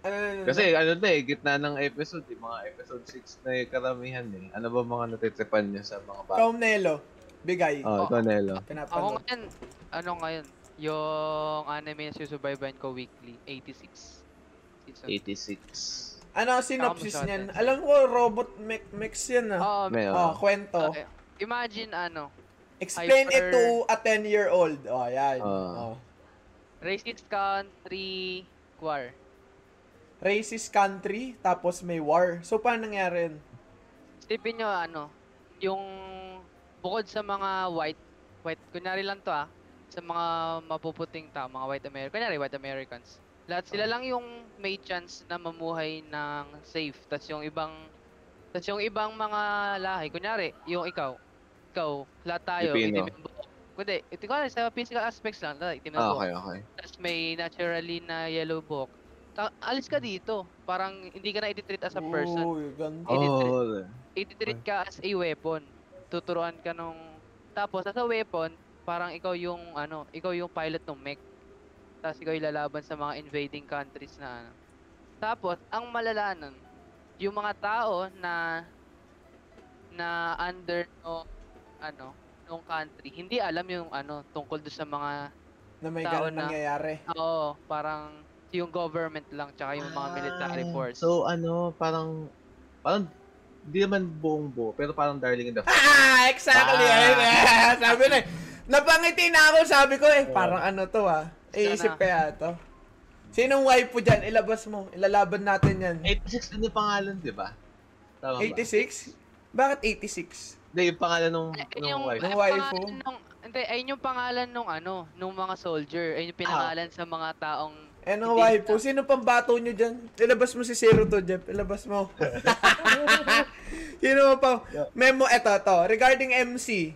Ano? Kasi ano to eh, gitna ng episode, eh, mga episode 6 na yung karamihan eh. Ano ba mga natitipan niya sa mga bago? Ikaw, Nelo. Bigay. Oh, ito Nelo. Ako ngayon, ano ngayon, yung anime na susubaybayan ko weekly, 86. Season. 86. Ano Tama, niyan? Alam ko, robot mech, mechs yan ah. Oo, Oh, oh. kwento. okay. Imagine ano, Explain it hyper- to a 10-year-old. Oh, yan. Ah. Oh. racist country war. Racist country, tapos may war. So, paano nangyari yun? Isipin nyo, ano, yung bukod sa mga white, white, kunyari lang to ah, sa mga mapuputing tao, mga white Americans, kunyari white Americans, lahat sila lang yung may chance na mamuhay ng safe. Tapos yung ibang, tapos yung ibang mga lahi, kunyari, yung ikaw, ikaw, lahat tayo, Pilipino. itim yung buhok. Kundi, ito ko sa physical aspects lang, like, itim na Ah, buhok. okay, okay. Tapos may naturally na yellow buhok. Ta- alis ka dito. Parang hindi ka na i-treat as a person. Uy, ganda. Oh, i-treat ka as a weapon. Tuturuan ka nung tapos as a weapon, parang ikaw yung ano, ikaw yung pilot ng mech. Tapos ikaw yung lalaban sa mga invading countries na ano. Tapos ang malala nun, yung mga tao na na under no ano, nung country, hindi alam yung ano tungkol do sa mga na may tao ganun na- nangyayari. oo, parang yung government lang tsaka yung mga military Ah, force. So, ano, parang, parang, di naman buong buo, pero parang Darling in the Ah, *laughs* exactly. Ah. Ayun, eh. *laughs* sabi na eh. Napangiti na ako, sabi ko eh, parang ano to ah. Iisip kaya to. Sinong waifu dyan? Ilabas mo. Ilalaban natin yan. 86 ano yung pangalan, di ba? Tama ba? 86? Bakit 86? Hindi, yung pangalan nung, Ay, nung yung, wife. Ng ay, waifu? pangalan nung, hindi, ayun yung pangalan nung ano, nung mga soldier. Ayun yung pinangalan sa mga taong Eh, no Hindi waifu. Sino pang bato nyo dyan? Ilabas mo si Zero to, Jeff. Ilabas mo. *laughs* Sino mo pa? Memo, eto, to. Regarding MC,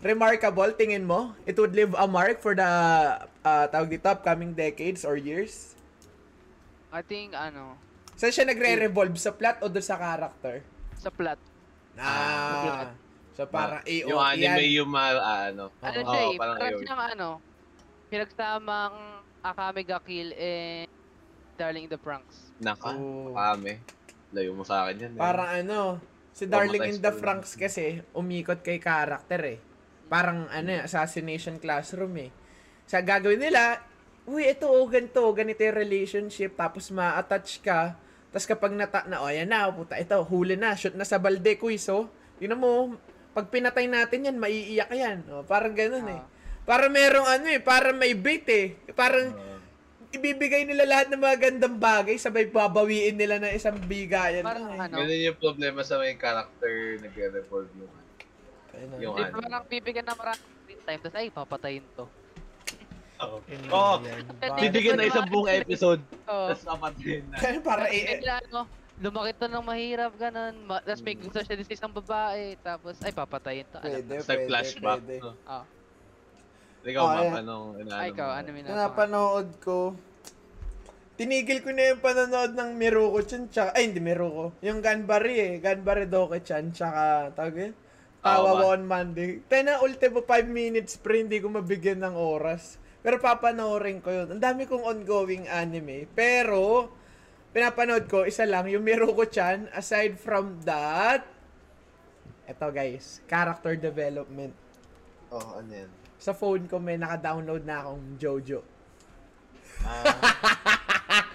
remarkable, tingin mo? It would leave a mark for the, uh, tawag dito, upcoming decades or years? I think ano, Saan siya nagre-revolve? Sa plot o doon sa character? sa plot. Ah. So parang AO yung anime yan. yung ma, ah, ano. Ano Oo, siya eh, parang parang AOE. siyang ano, pinagsamang Akame ga Kill and Darling in the Franxx. Naka, Oo. kami. Layo mo sa akin yan. eh. Parang ano, si Oh, Darling in the Franks kasi umikot kay character eh. Parang ano, eh, assassination classroom eh. Sa gagawin nila, uy, ito oh, ganito, ganito yung relationship, tapos ma-attach ka, tapos kapag nata, na, oh, yan na, puta, ito, huli na, shoot na sa balde, quiz, oh. Yun mo, pag pinatay natin yan, maiiyak yan. Oh, parang ganun eh. Ah. Para merong ano eh, para may bait eh. Parang Oo. ibibigay nila lahat ng mga gandang bagay, sabay babawiin nila ng isang bigayan. Parang eh. ano, Ganun yung problema sa may character nagre-revolve yung na. yung ano. parang bibigyan na maraming screen time, tapos ay, papatayin to. Oo. yan. Hindi, Bibigyan na isang buong episode, Oo. tapos kapatid na. Kaya para eh, bigla, ano, lumaki to ng mahirap, ganun. Ma- tapos may gusto siya din sa isang babae, tapos ay, papatayin to. Alam pwede, na. Sa pwede, flashback. pwede. Oh. Ah. Ikaw, Oh, ma'am, ayan. anong inaano Ay, ikaw, mo? ano minapanood? Napanood ko. Tinigil ko na yung panonood ng Miruko chan tsaka, ay hindi Miruko. Yung Ganbari eh. Ganbari Doke chan tsaka, tawag yun? Tawa Tawa. on Monday. Tena ultimo 5 minutes pre, hindi ko mabigyan ng oras. Pero papanoorin ko yun. Ang dami kong ongoing anime. Pero, pinapanood ko, isa lang, yung Miruko chan. Aside from that, eto guys, character development. Oh, ano yan? Sa phone ko may naka-download na akong Jojo.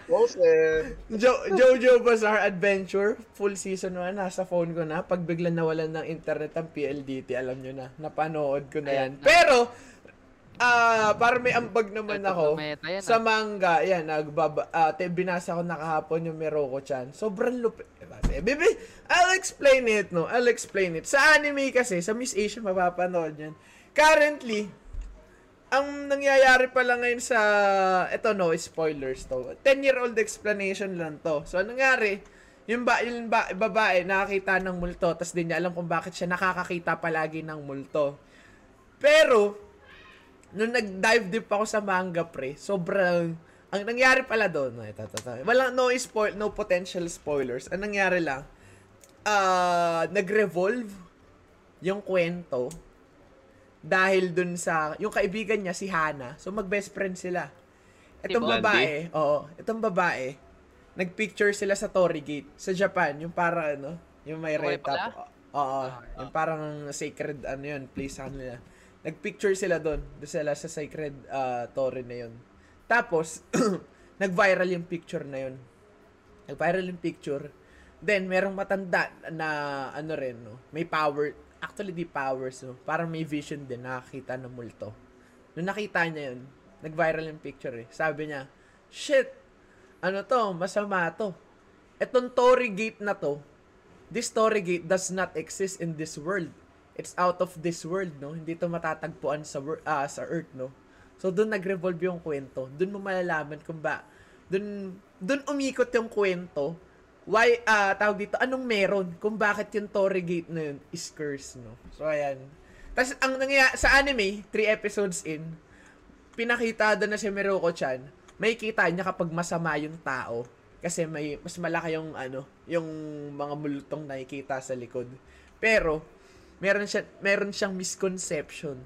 Poster! Jo- Jojo Bizarre Adventure, full season 1, nasa phone ko na. Pag bigla nawalan ng internet ang PLDT, alam nyo na, napanood ko na yan. Pero, ah para may ambag naman Ito, ako, yan, sa manga, yan, nagbaba, te, binasa ko nakahapon yung Miroko-chan. Sobrang lupit. Bibi, I'll explain it, no? I'll explain it. Sa anime kasi, sa Miss Asia, mapapanood yan. currently, ang nangyayari pala ngayon sa, eto no, spoilers to. 10-year-old explanation lang to. So, anong nangyari, yung, ba, yung ba, babae nakakita ng multo, tapos di niya alam kung bakit siya nakakakita palagi ng multo. Pero, nung nag-dive deep ako sa manga pre, sobrang, ang nangyari pala doon, no, ito, ito, ito. Walang, no, spoil, no potential spoilers. Ang nangyari lang, ah, nag-revolve yung kwento dahil dun sa, yung kaibigan niya, si Hana, so mag-best friend sila. Itong Si babae, oo, itong babae, nagpicture sila sa Torii Gate, sa Japan, yung para, ano, yung may Okay red top. Oo, yung parang sacred, ano yun, place sa kanila. Nagpicture sila doon, doon sila sa sacred uh, Torii na yun. Tapos, *clears throat* nag-viral yung picture na yun. Nag-viral yung picture. Then, merong matanda na, ano rin, no, may power, actually di powers, no, parang may vision din, nakakita ng multo. Nung nakita niya yun, nag-viral yung picture eh. Sabi niya, shit, ano to, masama to. Etong Torii Gate na to, this Torii Gate does not exist in this world. It's out of this world, no? Hindi to matatagpuan sa wor- ah, sa Earth, no? So doon nag-revolve yung kwento. Doon mo malalaman kung ba doon doon umikot yung kwento. Why ah tawag dito anong meron kung bakit yung Torii Gate na yun is cursed, no? So ayan. Tapos ang nangyayari sa anime, three episodes in, pinakita doon na si Miruko-chan, may kita niya kapag masama yung tao. Kasi may mas malaki yung ano, yung mga multong nakikita sa likod. Pero meron siya meron siyang misconception.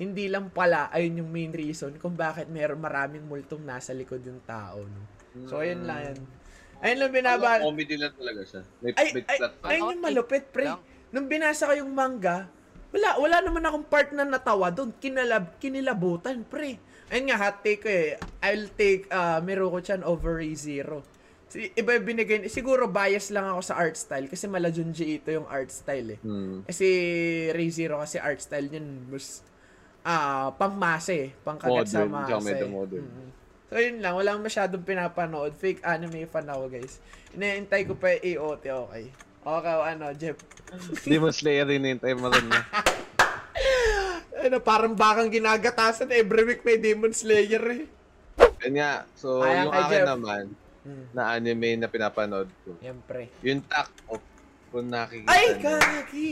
Hindi lang pala ayun yung main reason kung bakit meron maraming multong nasa likod yung tao, no. So ayun lang yan. Ayun lang binaba. Ano, comedy lang talaga siya. May, Ay, may ay, ayun yung malupit, pre. Nung binasa ko yung manga, wala, wala naman akong part na natawa doon. Kinalab, kinilabutan, pre. Ayun nga, hot take ko eh. I'll take uh, Miruko-chan over Ray Zero. Si, iba yung binigay, siguro bias lang ako sa art style kasi mala Junji ito yung art style eh. Hmm. Kasi Ray Zero kasi art style niyan mas ah pangmase, eh. pangkagat sa Modern, mase. tsaka medyo modern. Mm. So yun lang, walang masyadong pinapanood. Fake anime fan ako, guys. Inaantay ko pa yung AOT, okay. Okay, ano, Jeff. *laughs* Demon Slayer time mo rin niya. *laughs* Ano, parang bakang ginagatasan every week may Demon Slayer eh. Yan nga. So, Ayan yung akin Jeff. naman, Hmm. na anime na pinapanood ko, Yan, pre. yung Tack of, kung nakikita Ay, niyo, kagi!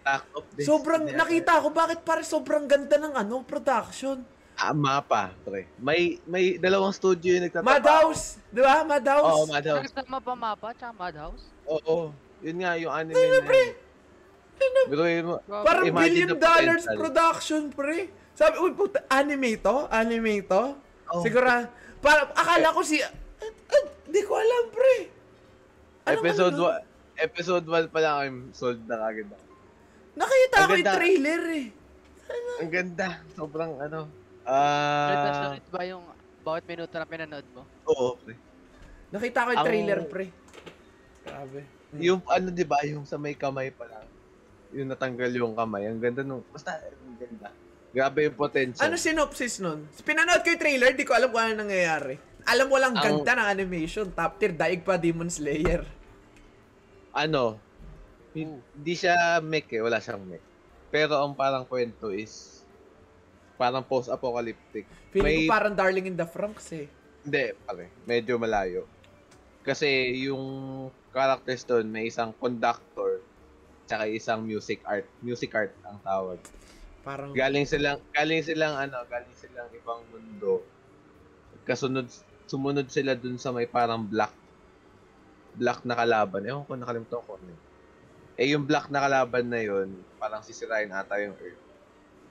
Tack of Destiny. Sobrang, nakita ko, bakit para sobrang ganda ng ano, production. Ah, mapa, pre. May, may dalawang studio yung nagtatrabaho. Madhouse! Di ba? Madhouse? Oo, Madhouse. Nagsama pa mapa, tsaka Madhouse. Oo. Yun nga, yung anime na pre? yun. Biruin mo. Parang billion dollars potential. production, pre. Sabi, uy, puta, anime to? Anime to? Oh. Siguro, para, akala ko si, ah, ah, di ko alam, pre. Anong Episode ano? 1, episode 1 pa lang I'm sold na kagad ako. Nakita Ang ko yung ganda. trailer eh. Ang ganda. Sobrang ano. Ah, sulit ba yung bawat minuto na pinanood mo? oo, pre. Nakita ko yung Ang- trailer, pre. Grabe. Hmm. Yung ano 'di ba, yung sa may kamay pa lang. Yung natanggal yung kamay. Ang ganda nung basta ang ganda. Grabe yung potential. Ano synopsis nun? Pinanood ko yung trailer, di ko alam kung ano nangyayari. Alam mo lang Ang- ganda ng animation. Top tier, daig pa Demon Slayer. ano? hin- Hindi siya mech eh, wala siyang mech. Pero ang parang kwento is parang post-apocalyptic. Feeling May- ko parang Darling in the Franxx eh. Hindi, pare. Medyo malayo. Kasi yung characters doon, may isang conductor tsaka isang music art. Music art ang tawag. Parang, Galing silang, galing silang ano, galing silang ibang mundo. Kasunod, sumunod sila dun sa may parang black, black na kalaban. Ewan ko, nakalimutan ko ano. Eh, yung black na kalaban na yun, parang sisirain ata yung Earth.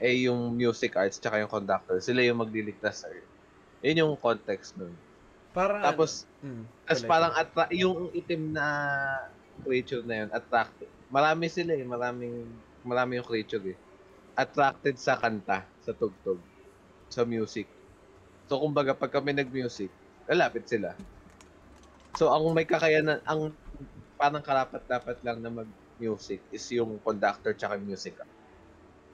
Eh, yung music arts tsaka yung conductor, sila yung magliligtas sa Earth. Yun yung context nun. parang, Tapos, ano, mm, tapos parang attra- yung itim na creature na yun, attracted. Marami sila eh, maraming, marami yung creature eh. Attracted sa kanta, sa tugtog, sa music. So, kumbaga, pag kami nag-music, lalapit sila. So, ang may kakayanan, ang parang karapat-dapat lang na mag-music is yung conductor tsaka yung music.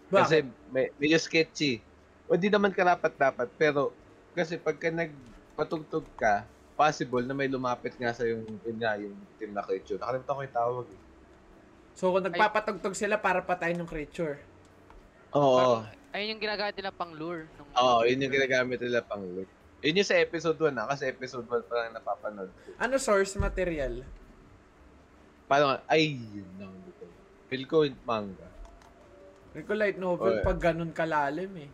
Kasi may, medyo sketchy. O di naman karapat dapat, pero kasi pagka nagpatugtog ka, possible na may lumapit nga sa yung, yun nga, yung team na creature. Nakalimutan ko yung tawag eh. So, kung nagpapatugtog sila para patayin ng creature. Oo. Ayun yung ginagamit nila pang lure. Oo, yun yung ginagamit nila pang look. Yun yung sa episode 1 ah, kasi episode 1 pa lang napapanood. Ano source material? Paano nga, ay, yun lang. Feel ko manga. Hindi ko light novel Okay. pag ganun kalalim eh.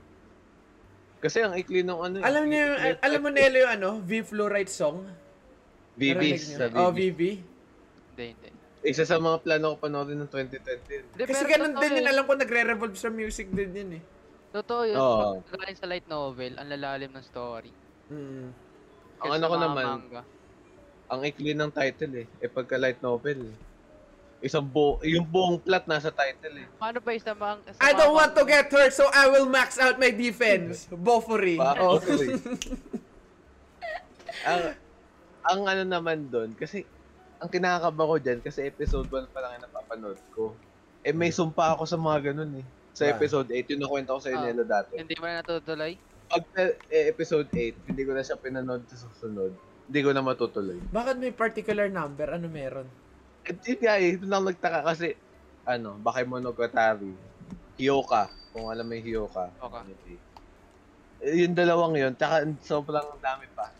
Kasi ang ikli nung ano. Alam niyo, yung- al- alam mo Nelo yung ano, V Fluorite song? Niyo? Sa Oh. VB. Hindi, hindi. Isa sa mga plano ko panoorin ng 2020. Hindi, Kasi ganun din yun, yun. alam ko nagre-revolve sa music din yun eh. Totoo yun. Oo. Pag sa light novel, ang lalalim ng story. Mm. Ang ano ko mga naman, manga. ang ikli ng title eh. Eh pagka light novel. Isang buo, yung buong plot nasa title eh. Paano ba isa mang... sa I mga don't want to get hurt, so I will max out my defense. *laughs* Bofuri. Bakit? Oh. Okay. *laughs* ang, ang ano naman doon, kasi ang kinakaba ko dyan, kasi episode 1 pa lang yung napapanood ko. Eh may sumpa ako sa mga ganun eh. Sa episode 8, yung nakwento ko sa Ah. Inelo dati. Hindi mo na natutuloy? Pag eh, episode 8, hindi ko na siya pinanood sa susunod. Hindi ko na matutuloy. Bakit may particular number? Ano meron? At yun nga eh, doon lang nagtaka kasi, ano, Bakemonogatari, Hyoka, kung alam mo yung Hyoka. Okay. Eh, yung dalawang yun, tsaka sobrang dami pa.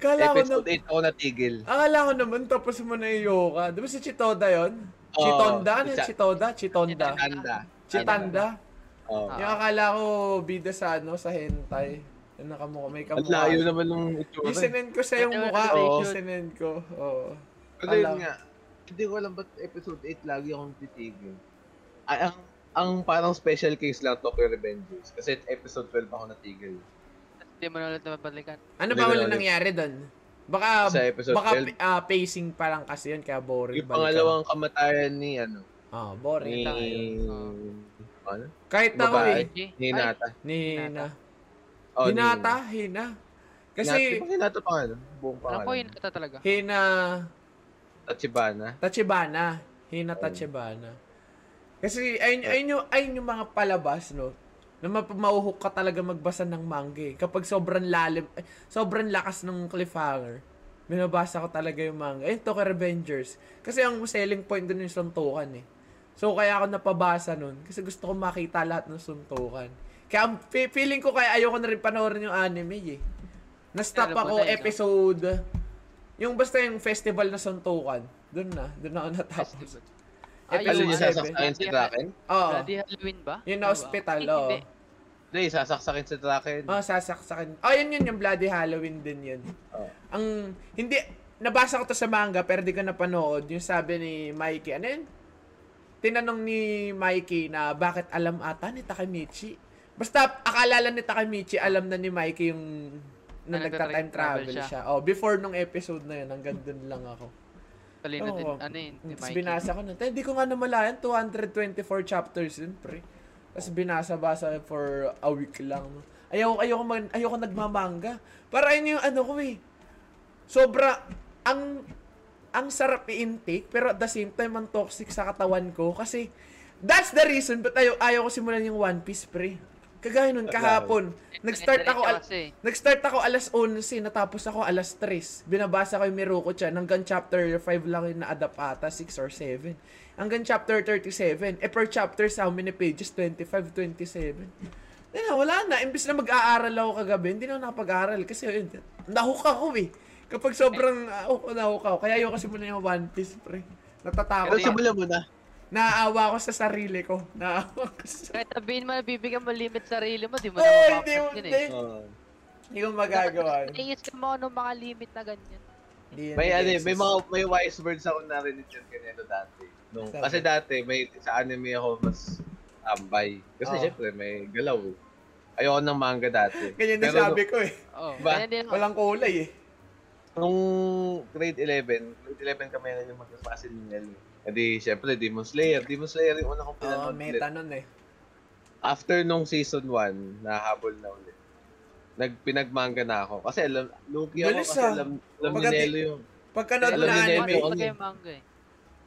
Kala ko na... Episode 8 ako natigil. Akala ko naman tapos mo na yung yoga. Di ba si Chitoda yon? Oo, Chitonda? Ano? Cha- Chitoda? Chitonda? Tanda. Chitanda? Oo. Ah. Yung akala ko bida sa ano, sa hentai. Yung nakamukha, may Ang kamukha. layo naman ng itsura. Yung eh. sinend ko sa yung Ano, mukha. Oo. Yung sinend ko. Oo. Pero yun alam. nga, hindi ko alam ba't episode 8 lagi akong titigil. Ay, ang, ang parang special case lang Tokyo Revengers. Kasi episode 12 ako natigil. Hindi mo na ulit mapabalikan. Ano ba wala na- nangyari doon? Baka, Sa episode baka 12. ah, pacing pa lang kasi yun, kaya boring. Yung pangalawang kamatayan ni, ano, Ah, boring. ni... tayo. Ano? Kahit ako babae. eh. Hinata. Ni Hina. Oh, ni- Hinata, Hina. Hinata. Kasi, ba Hinata pa ano? Buong Alam ko pangalan. yun ata talaga. Hina, Tachibana. Tachibana. Hina Oh. Tachibana. Kasi, ayun, ayun, yung, ayun yung mga palabas, no? Na mauhook ka talaga magbasa ng manga eh. Kapag sobrang lalim, ay, sobrang lakas ng cliffhanger, binabasa ko talaga yung manga. Ayun, Tokyo Revengers. Kasi ang selling point dun yung suntukan eh. So, kaya ako napabasa nun. Kasi gusto ko makita lahat ng suntukan. Kaya feeling ko kaya ayoko na rin panoorin yung anime eh. Na-stop ako episode, yung basta yung festival na suntukan. Doon na, doon na ako natapos. Ah, Ano Episode yung seven. sasaksakin si Draken? Oo. Bloody Halloween ba? Yung Ano ba? hospital, Ay, oo. Hindi. Hindi, sasaksakin si Draken. Oh, sasaksakin. Oh, yun yun, yung Bloody Halloween din yun. Oh. Ang, hindi, nabasa ko to sa manga, pero di ko napanood. Yung sabi ni Mikey, ano yun? Tinanong ni Mikey na bakit alam ata ni Takemichi. Basta, akala lang ni Takemichi, alam na ni Mikey yung na Na nagta-time travel travel siya. Oh, before nung episode na yun, hanggang dun lang ako. Talino din. Oo. Ano yun? Ni Mikey. binasa ko na. Tayo, Hindi ko nga namalayan, 224 chapters yun, pre. Tapos binasa-basa for a week lang. no. Ayoko, ayoko, mag, ayoko nagmamanga. Para yun yung ano ko eh. Sobra, ang, ang sarap i-intake, pero at the same time, ang toxic sa katawan ko. Kasi, that's the reason but ayaw, ayaw ko simulan yung One Piece, pre. Kagaya nun, kahapon. Nag-start ako, al- Nag-start ako alas 11, natapos ako alas 3. Binabasa ko yung Miruko chan hanggang chapter 5 lang yung na-adapt ata, 6 or 7. Hanggang chapter 37. Eh, per chapter sa how many pages? 25, 27. Eh, wala na. Imbis na mag-aaral ako kagabi, hindi na ako nakapag-aaral. Kasi yun, nahook ako eh. Kapag sobrang uh, nahook ako. Kaya ayoko kasi muna yung One Piece, pre. Natatakot Pero simulan mo na. Naaawa ako sa sarili ko. Naaawa ko sa... kahit sabihin mo na bibigyan mo limit sarili mo, di mo Ay, na hindi, mapapas yun hindi. eh. Oh. Hindi ko magagawa. Naiis ka mo ano mga limit na ganyan. Yan May ano, eh, may mga may wise words ako narinig yun kanina dati. Nung, Sabi? kasi dati may sa anime ako mas tambay. Kasi Oo. syempre may galaw. Ayoko ng manga dati. Ganyan din sabi ko eh. Oo. Ba? Ako. Walang kulay eh. Nung grade 11, grade 11 kami na yung magkaklase ni Nel. E di, syempre, Demon Slayer. Demon Slayer yung una kong Oo, pinanood ulit. meta nun eh. After nung season 1, nahabol na ulit. Nagpinagmanga na ako. Kasi alam, lugi ako kasi ah. alam, alam ni Nelo yung, Pagkanood Alam na ni anime, Ano ano. yung manga eh.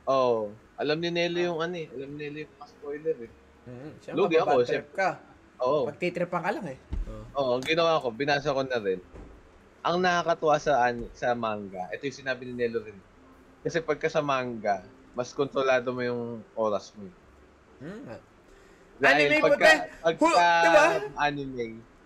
oh, alam ni Nelo yung ano eh. Alam ni Nelo yung spoiler eh. mm, siya, Lugi ako, trip ka. Oo. Pagtitripan ka lang eh. Oo, ang ginawa ko, binasa ko na rin. Ang nakakatuwa sa an- sa manga, ito yung sinabi ni Nelo rin. Kasi pagka sa manga, mas kontrolado mo yung oras mo. Hmm. Dahil Anime pagka, puti. pagka diba? anime,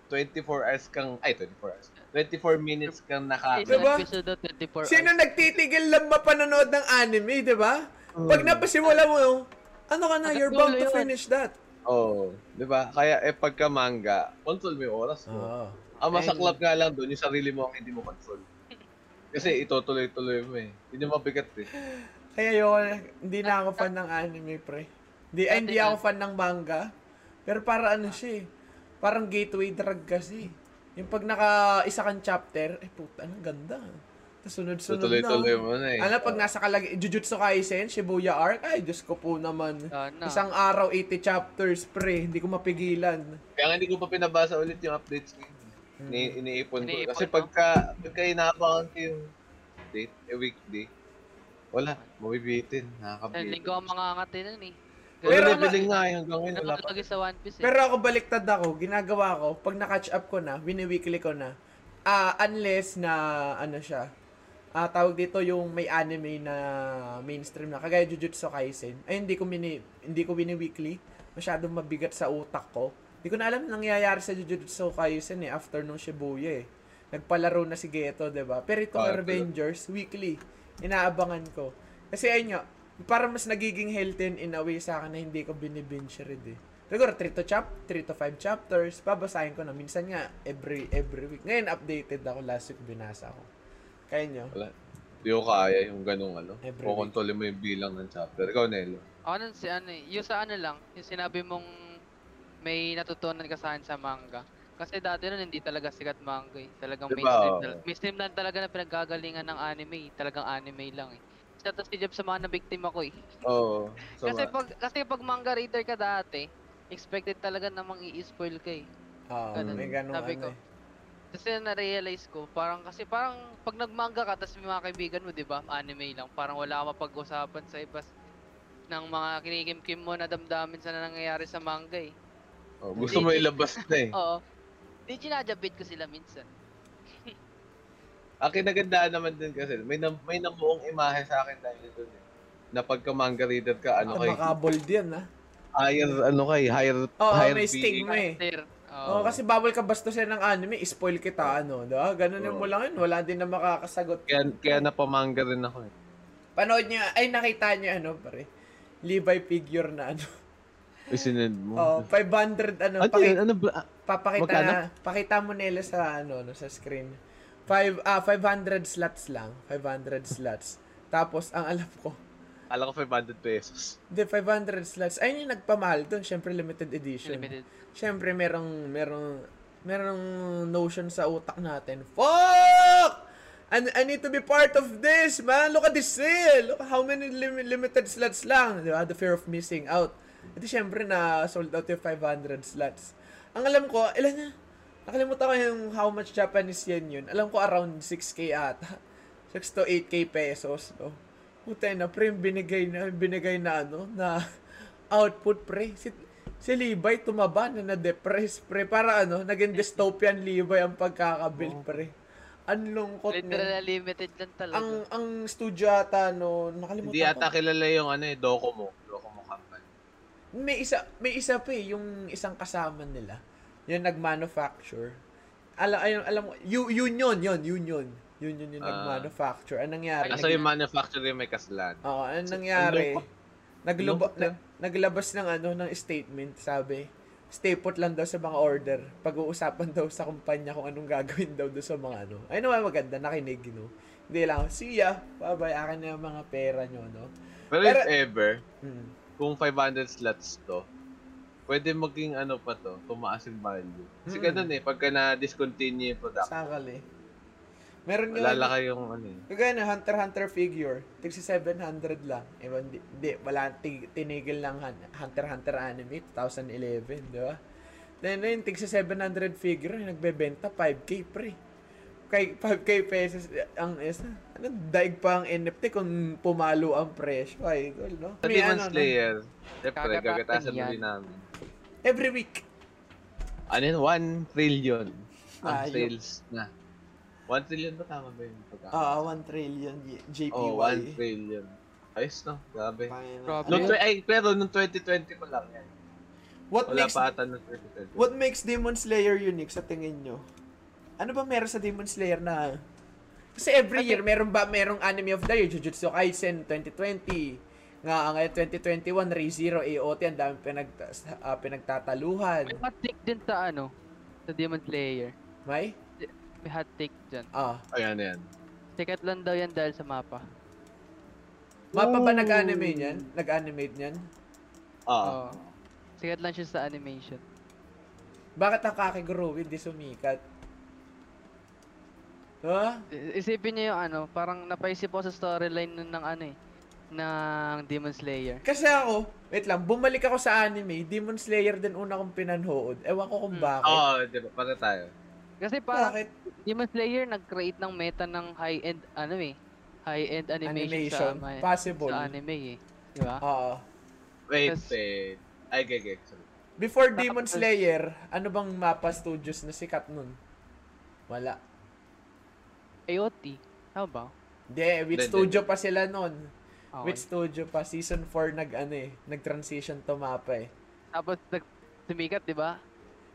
24 hours kang, ay 24 hours, 24 minutes kang naka, Diba? episode 24 Sino hours. nagtitigil lang mapanonood ng anime, di ba? Pag napasimula mo, ano ka na, you're bound to finish that. Oo, di ba? Kaya eh pagka manga, control mo yung oras mo. Oo. Ang masaklap nga lang doon, yung sarili mo ang hindi mo control. Kasi itutuloy-tuloy mo eh. Yun yung mabigat eh. Kaya yun, hindi na ako fan ng anime, pre. Hindi, ay, hindi ako fan ng manga. Pero para ano siya eh. Parang gateway drug kasi. Yung pag naka isa kang chapter, eh puta, ang ganda. Tapos sunod-sunod Tutuloy-tuloy na. mo na eh. Ano, pag nasa kalagi, Jujutsu Kaisen, Shibuya Arc, ay, Diyos ko po naman. Sana. Isang araw, 80 chapters, pre. Hindi ko mapigilan. Kaya nga hindi ko pa pinabasa ulit yung updates ngayon. Ini iniipon ko. Iniipon Kasi mo? pagka, pagka inaabangan ko yung date, eh weekday, wala, mabibitin, Isang nakakabitin. linggo ang mga angatin nun eh. Pero Pero leveling nga eh, hanggang ngayon wala pa. Nakalagay sa One Piece eh. Pero ako baliktad ako, ginagawa ko, pag na-catch up ko na, wini-weekly ko na, ah unless na, ano siya, ah tawag dito yung may anime na mainstream na, kagaya Jujutsu Kaisen, ay hindi ko mini, hindi ko wini-weekly, masyadong mabigat sa utak ko. Hindi ko na alam nangyayari sa Jujutsu Kaisen eh, after nung Shibuya eh. Nagpalaro na si Geto, 'di ba? Pero itong Ah, Revengers, weekly, inaabangan ko. Kasi ayun nga, parang mas nagiging healthy in a way sa akin na hindi ko binibinge read eh. Siguro 3 to chap, 3 to 5 chapters, babasahin ko na. Minsan nga, every every week. Ngayon, updated ako. Last week, binasa ko. Kaya nyo? Wala. Hindi ko kaya yung ganong ano. Every Kukontrolin mo yung bilang ng chapter. Ikaw, Nelo. Ako nun si ano eh, yung sa ano lang, yung sinabi mong may natutunan ka sa akin sa manga. Kasi dati nun hindi talaga sikat manga eh. Talagang Diba? mainstream, tal- mainstream lang talaga na pinaggagalingan ng anime eh. Talagang anime lang eh. Sa to si Jeff sa mga nabiktima ko eh. Oo. *laughs* So, kasi pag kasi pag manga reader ka dati, expected talaga namang i-spoil ka eh. Oo, Ganun. may ganun Sabi ano ko. eh. Kasi na-realize ko, parang kasi parang pag nagmanga ka tapos may mga kaibigan mo, 'di ba? Anime lang, parang wala ka mapag-usapan sa ibas ng mga kinikimkim mo na damdamin sa nangyayari sa manga eh. Oh, gusto mo ilabas na eh. Oo. Di ginajabit ko sila minsan. *laughs* Ang kinagandaan naman din kasi, may, nam may namuong imahe sa akin dahil doon eh. Na pagka manga reader ka, ano Ano kay, makabold yan, ha? higher, ano kay, higher, Oo, higher may being. stigma eh. Oo, Oo. kasi bawal ka bastusin ng anime, spoil kita, ano, diba? Ganun yung Oo. mo lang yun, wala din na makakasagot. Kaya, kaya napamanga rin ako eh. Panood niya, ay nakita niya, ano, pare, Levi figure na, ano, Isinend mo. oh, 500, ano, ano paki- yun? Ano ba? papakita Magkano? na, pakita mo nila sa, ano, no, sa screen. Five, ah, 500 slots lang, 500 slots. Tapos, ang alam ko, Alam ko 500 pesos. Hindi, 500 slots. Ayun yung nagpamahal doon. Siyempre, limited edition. Limited. Siyempre, merong, merong, merong notion sa utak natin. Fuck! I, I need to be part of this, man. Look at this sale. Look how many lim- limited slots lang. Di ba? The fear of missing out. Ito, siyempre, na sold out yung 500 slots. Ang alam ko, ilan na? Nakalimutan ko yung how much Japanese yen yun. Alam ko around 6k ata. 6 to 8k pesos, no? Puta na, pre, binigay na, binigay na, ano, na *laughs* output, pre. Si, si Levi tumaba na na-depress, pre. Para, ano, naging dystopian Levi ang pagkakabuild, pre. Ang lungkot Literal na limited lang talaga. Ang, ang studio ata, no, nakalimutan Hindi ko. ata kilala yung ano eh. Docomo company. May isa, may isa pa eh, yung isang kasama nila. Yung nag-manufacture. Alam, ayun, alam mo, yu- union, yun, union. Union yung Ah. nag-manufacture. Anong nangyari? Kaso yung manufacturer may kaslan. Oo, ano So, nangyari? lungkot na, naglabas ng ano ng statement, sabi, stay put lang daw sa mga order. Pag-uusapan daw sa kumpanya kung anong gagawin daw doon sa mga ano. Ay naman maganda, nakinig, no? Hindi lang, see ya, bye-bye, akin na yung mga pera nyo, no? Pero, Pero- if ever, Hmm. Kung 500 slots to, pwede maging ano pa to, tumaas yung value. Kasi Mm. ganun eh, pagka na-discontinue yung product, Sakal eh. Meron yung, lalaki yung ano eh. kagaya na Hunter Hunter figure, tigsi 700 lang. Eh, hindi, hindi wala, tig, tinigil lang Hunter Hunter anime, 2011, di ba? Then, yun, tigsi 700 figure, nagbebenta, 5k pre. Kay 5k pesos, ang isa, ano, daig pa ang NFT kung pumalo ang presyo, idol, no? Sa Demon ano, no? Slayer, syempre, gagatasan din namin. Every week. Ano yun? 1 trillion ang Ayok. sales na. 1 trillion ba tama ba yun? Pagka- Ah, 1 trillion JPY. Oh, 1 trillion. Ayos no? Grabe. Nung, Ano- tw- ay, pero nung 2020 pa lang yan. What Wala makes pa ata ng 2021. What makes Demon Slayer unique sa tingin nyo? Ano ba meron sa Demon Slayer na... Kasi every year, meron ba, merong Anime of the Year, Jujutsu Kaisen 2020, nga ngayon 2021, ReZero, AOT, ang dami pinag, ah, pinagtataluhan. May hot take din sa ano, sa Demon Slayer. May? May hot take dyan. Ah. Ayan, ayan. Sikat lang daw yan dahil sa mapa. Mapa ba nag-anime niyan? Nag-animate niyan? Ah. Oo. Sikat lang siya sa animation. Bakit ang Kakegurou hindi sumikat? Ha? I- Isipin niyo yung ano, parang napaisip ako sa storyline nun ng ano eh, ng Demon Slayer. Kasi ako, wait lang, bumalik ako sa anime, Demon Slayer din una kong pinanood. Ewan ko kung Hmm. bakit. Oo, di ba? Para tayo. Kasi parang Bakit? Demon Slayer nag-create ng meta ng high-end ano eh, high-end animation, Animation. sa, Possible. sa anime eh. Di ba? Oo. Wait, Tas- wait. Ay, okay, okay. Sorry. Before Demon Slayer, ano bang mapa studios na sikat nun? Wala. AOT. Tama ba? Hindi, with Hindi, studio pa sila nun. Okay. With studio pa, season 4 nag ano eh, nag-transition to mapa eh. Tapos nag sumikat, di ba?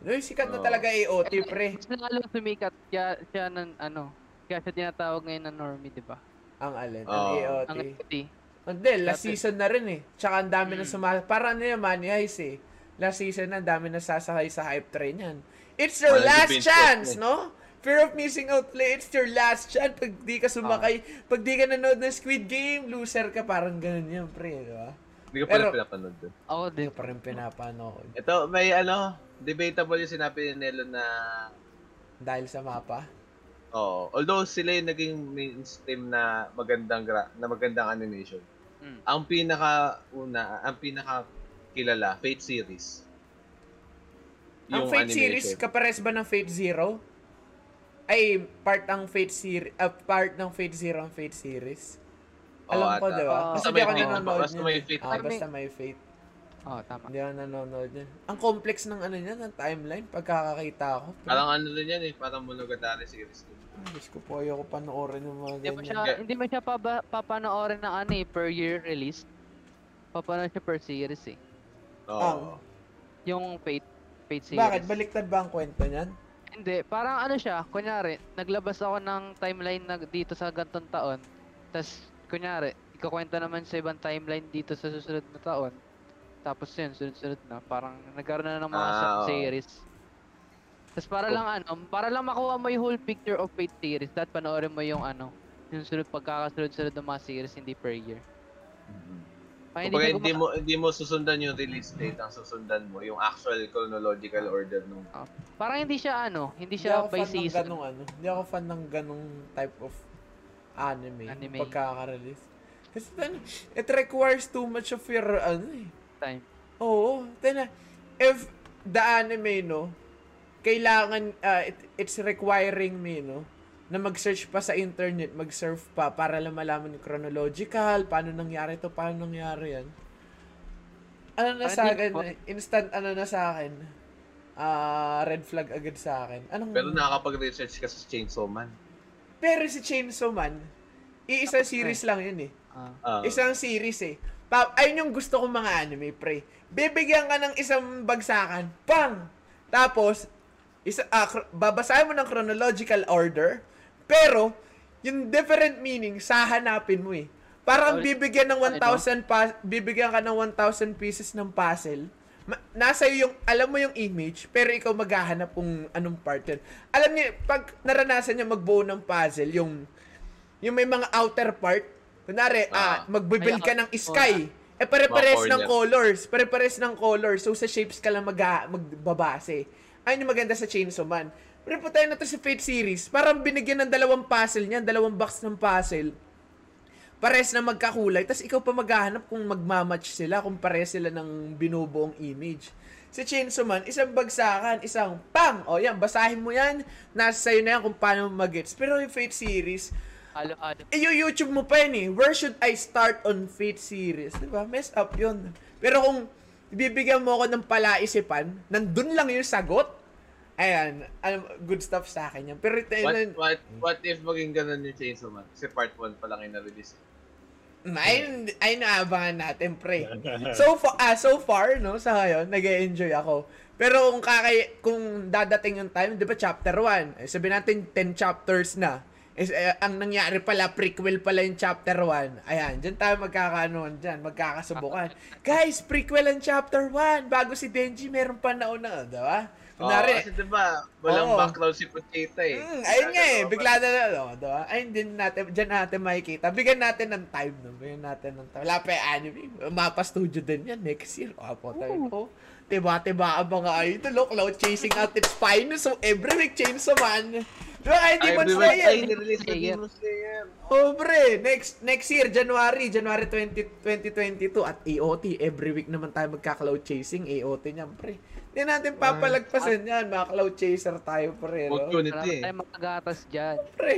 No, sikat na Oo. talaga AOT pre. Mas lalo sumikat kaya siya ng ano, kaya siya tinatawag ngayon na normie, di ba? Ang alin, ang Oo. AOT. Ang AOT. Hindi, last season na rin eh. Tsaka ang dami na Mm. sumali. Para ano yung Money Heist eh. Last season na, ang dami na sasakay sa hype train yan. It's your Wala last chance, eh. no? Fear of missing out play, it's your last chance. Pag di ka sumakay, pag di ka nanood ng Squid Game, loser ka, parang ganun yan, pre, di ba? Hindi ko pala Pero- pinapanood dun. Ako Hindi din. ko pa rin pinapanood. Ito, may ano, debatable yung sinabi ni Nelo na Dahil sa mapa. Oo. Although sila yung naging mainstream na magandang gra- na magandang animation. Mm. Ang pinaka una, ang pinaka kilala, Fate series. Ang Fate series, kapares ba ng Fate Zero? Ay, part ang Fate series, uh, part ng Fate Zero ang Fate series. Alam ko, ata. di ba? Basta may ako Fate, nanonood basta niyan. may. Fate. Ah, basta may Fate. Oh, tama. Hindi ako nanonood niyan. Ang complex ng ano niyan, ng timeline, pagkakakita ko. Parang ano rin yan eh, parang Monogatari series. din. Ay, Diyos ko po, ayoko panoorin yung mga Hindi mo siya, ganyan. hindi mo siya paba, papanoorin ng ano eh, per year release. Papanood siya per series eh. Oo. Yung Fate, Fate series. Bakit? Baliktad ba ang kwento niyan? Hindi, parang ano siya, kunyari, naglabas ako ng timeline na dito sa gantong taon. Tapos, kunyari, ikakwento naman sa ibang timeline dito sa susunod na taon. Tapos yun, sunod-sunod na. Parang nagkaroon na ng mga Ah, sub-series. Tapos para Oh. lang ano, para lang makuha mo yung whole picture of Fate series, dapat panoorin mo yung ano, yung sunod pagkakasunod-sunod ng mga series, hindi per year. Kumbaga, siya hindi guma- mo hindi mo susundan yung release date, ang susundan mo yung actual chronological order nung Parang hindi siya ano, hindi Hindi siya ako by season. ganong ano. Hindi ako fan ng ganong type of anime. Anime. Pagkaka-release. Kasi then, it requires too much of your, ano eh. time. Oo. Tena, if the anime, no, kailangan, uh, it, it's requiring me, no, na mag-search pa sa internet, mag-surf pa para lang malaman yung chronological, paano nangyari to, paano nangyari yan. Ano na sa akin, instant ano na sa akin, ah red flag agad sa akin. Anong, Pero nakakapag-research ka sa Chainsaw Man. pero si Chainsaw Man, iisa series lang yun eh. Ah. Ah. Isang series eh. Pa ayun yung gusto kong mga anime, pre. Bibigyan ka ng isang bagsakan, pang! Tapos, isa, chro- babasahin mo ng chronological order, pero, yung different meaning, sahanapin mo eh. Parang bibigyan ng Ano? 1,000 pa- bibigyan ka ng 1,000 pieces ng puzzle. Ma- nasa iyo yung, alam mo yung image, pero ikaw maghahanap kung anong part yun. Alam niyo, pag naranasan niya magbuo ng puzzle, yung, yung may mga outer part, kunwari, ah, Ah. magbibuild ka Ay, ng sky, eh pare-pares ng colors, pare-pares ng colors, so sa shapes ka lang mag magbabase. Ayun yung maganda sa Chainsaw Man. Tayo na to sa Fate series, parang binigyan ng dalawang puzzle niyan, dalawang box ng puzzle. Pares na magkakulay, tapos ikaw pa maghahanap kung magmamatch sila, kung pares sila ng binubuong image. Si Chainsaw Man, isang bagsakan, isang pang! O yan, basahin mo yan, nasa sa'yo na yan kung paano mo mag-gets. Pero yung Fate series, Halo-halo. i-YouTube mo pa yun eh. Where should I start on Fate series? Diba? Mess up yun. Pero kung bibigyan mo ako ng palaisipan, nandun lang yung sagot, ayan, alam, good stuff sa akin yan. Pero ito, What, what, what if maging ganun yung Chainsaw Man? Kasi part 1 pa lang yung na-release. eh. Ay, ay naabangan natin, pre. *laughs* So, fa- ah, so far, no, sa ngayon, nag enjoy ako. Pero kung kakay, kung dadating yung time, di ba chapter 1, eh, sabi natin 10 chapters na. Is, eh, ang nangyari pala, prequel pala yung chapter 1. Ayan, dyan tayo magkakaanoon dyan, magkakasubukan. *laughs* Guys, prequel ang chapter 1. Bago si Denji, meron pa nauna, di ba? Kunwari, kasi diba, walang Oo. background si Pochita eh. Mm, ayun nga eh, bigla na na, no, diba? Ayun din natin, dyan natin makikita. Bigyan natin ng time, no? Bigyan natin ng time. Wala pa yung anime. Mapa studio din yan, next year. O, po tayo. Oh, tiba-tiba ang mga idol, oh, cloud chasing out its spine. So, every week, Chainsaw Man. Diba, Ay, Demon everyone, ay, Slayer. nirelease na Slayer. Demon Slayer. Oh, pre, next next year, January, January 20, 2022 at AOT. Every week naman tayo magka-cloud chasing, AOT niyan, pre. Hindi natin papalagpasan yan, mga cloud chaser tayo, pre. No? Wala Opportunity eh. tayong makagatas dyan. Pre,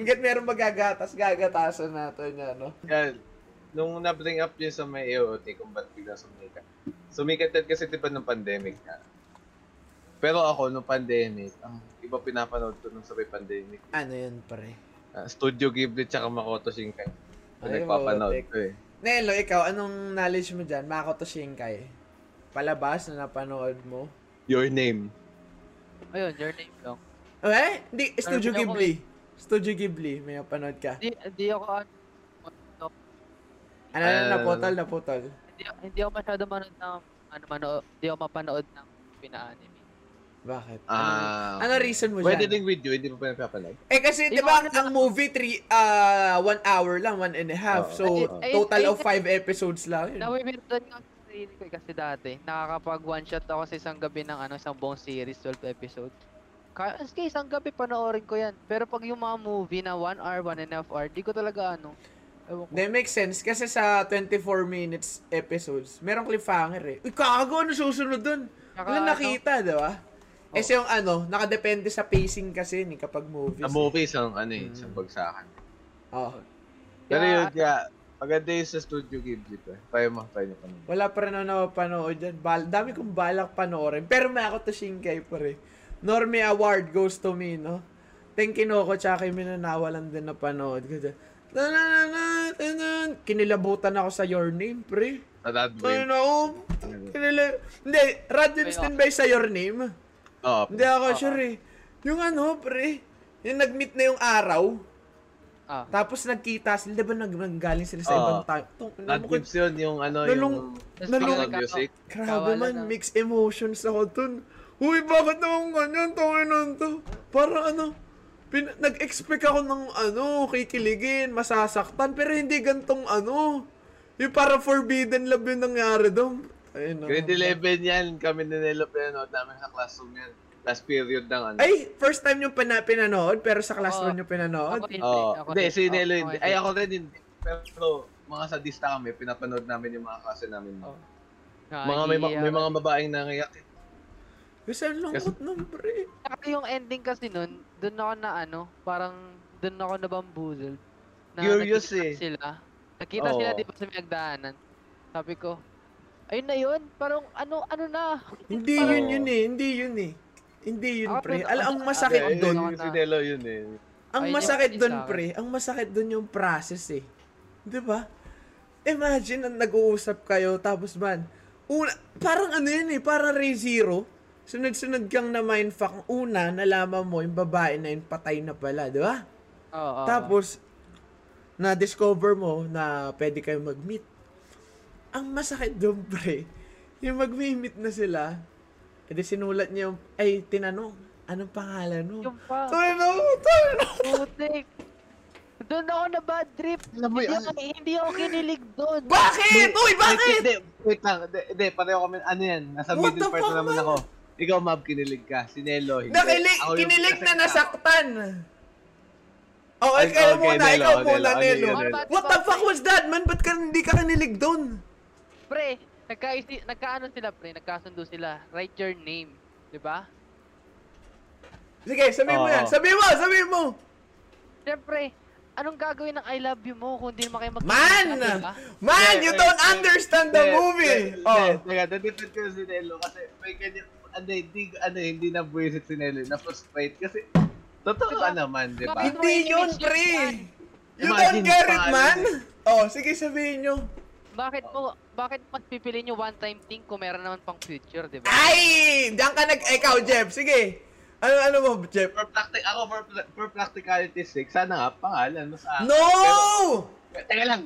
hanggat meron magagatas, gagatasan natin yan, no? Yan. Nung na-bring up yun sa may AOT kung ba't bigla sumikat. Sumikat yan kasi diba nung pandemic na. Pero ako, nung pandemic, ang iba pinapanood ko nung sabay pandemic. Ano yun, pre? ah, Studio Ghibli tsaka Makoto Shinkai. Ay, nagpapanood ko eh. Nelo, ikaw, anong knowledge mo dyan? Makoto Shinkai. Palabas na napanood mo? Your name. Ayun, your name lang. Eh? Hindi, Studio Ano, ako Ghibli. Studio Ghibli, may napanood ka. Hindi, hindi ako ano, Ano na, Ah. naputol, naputol. hindi, hindi ako masyado manood ng, ano, manood, hindi ako mapanood ng pina-anime. Bakit? Ah, ano reason mo Pwede dyan? din with you, hindi mo pa napapanood. Eh kasi, di ba, ang movie, three, ah, one hour lang, one and a half. Oo. So, Ay, ay, total ay, of five episodes lang yun. Nawibirdan nga sarili ko eh, kasi dati, nakakapag one shot ako sa isang gabi ng ano, isang buong series, 12 episodes. Kaya, sige, isang gabi panoorin ko yan. Pero pag yung mga movie na 1 hour, 1 and a half hour, di ko talaga ano. That makes sense kasi sa 24 minutes episodes, merong cliffhanger eh. Uy, kago, ano susunod dun? Tsaka Wala ano, nakita, di ba? Eh, Oo. yung ano, nakadepende sa pacing kasi ni kapag movies. Sa eh. movies, ang ano eh, Mm. sa bagsakan. Oo. Pero Kaya, yun, kaya, maganda yung sa Studio Ghibli to. Kaya mo, kaya mo panood. Wala pa rin ako napapanood dyan. Bal dami kong balak panoorin. Pero may ako to Shinkai pa rin. Normie Award goes to me, no? Tenkinoko tsaka kay Minanawa lang din napanood ko dyan. Kinilabutan ako sa Your Name, pre. Sa that Ay, way. naku. Kinila... Hindi, Radjenstin ba yung sa Your Name? Oo. Hindi ako sure eh. Yung ano, pre. Yung nag-meet na yung araw. Ah, Tapos nagkita sila. Di ba nag nanggaling sila sa Oo. ibang time? Tung, gives yun yung ano, Nalung- yung nalung- music. Grabe man, na. mixed emotions ako dun. Uy, bakit naman ganyan? Tawin nun to. Parang ano, pin- nag-expect ako ng ano, kikiligin, masasaktan, pero hindi gantong ano. Yung para forbidden love yung nangyari doon. Ayun. Grade 11 yan, kami ni Nelo pinanood namin sa classroom yan. Last period ng ano. Ay, first time yung pana- pinanood, pero sa classroom Oo. yung pinanood. ako ako Hindi, si Nelo hindi. Ay, ako rin hindi. Pero mga sadista kami, pinapanood namin yung mga klase namin. Oo. Mga may, may mga babaeng nangiyak. Kasi ang lungkot nun, pre. Saka yung ending kasi nun, dun ako na ano, parang dun ako na bamboozled. Na Curious nakita eh. Sila. Nakita Oo. sila di ba sa may hagdanan. Sabi ko, ayun na yun, parang ano, ano na. Hindi Oo. yun yun eh, hindi yun eh. Hindi yun, pre. Alam, ang masakit doon, yung- yung si Nelo yun eh. Ang masakit yung doon, pre, ang masakit doon yung process eh. 'Di ba? Imagine na nag-uusap kayo tapos man, una, parang ano yun eh, parang Ray Zero. Sunod-sunod kang na mindfuck. Una, nalaman mo yung babae na yun patay na pala, di ba? Oo. Tapos, na-discover mo na pwede kayo mag-meet. Ang masakit doon, pre, yung mag-meet na sila, edi sinulat niya yung, ay, tinanong, anong pangalan mo? yung pa, Tayo na, tayo na. putik. Doon ako na bad trip. Alam mo Hindi yun, ako, hindi ako kinilig doon. Bakit? Uy, bakit? Hindi, wait lang. Hindi, hindi, pareho kami, ano yan, nasa What middle the part na naman man? ako. Ikaw, Mab, kinilig ka. Si Nelo, hindi. Nakilig, Ako kinilig na nasaktan. Oh, Ay, ikaw okay, muna, Nelo, ikaw muna, ano Nelo? What the fuck was that, man? Ba't ka hindi ka kinilig doon? Pre, nagkaisi, nagkaano sila pre, nagkasundo sila. Write your name. Di ba? Sige, sabihin mo Oo. yan. Sabihin mo, sabihin mo. Siyempre, anong gagawin ng I love you mo kung di naman kayo mag Man! diba? Man, Hindi, you don't hindi, understand the Hindi, movie. hindi, Oh. Hindi, teka, na-defend ko si Nelo kasi may ganyan, ano, hindi, ano, hindi na buwisit si Nelo, na frustrate kasi, totoo ka naman, di ba? Hindi yun, pre. You Imagine, don't get it, man? Oh, sige sabihin nyo. Bakit mo, bakit mas pipili nyo one time thing kung meron naman pang future, di ba? Ay! Diyan ka nag... Ikaw, Jeff. Sige. Ano, ano mo, Jeff? For practic ako for, for practicality sake, sana nga pangalan mas ah. No! Pero, teka lang.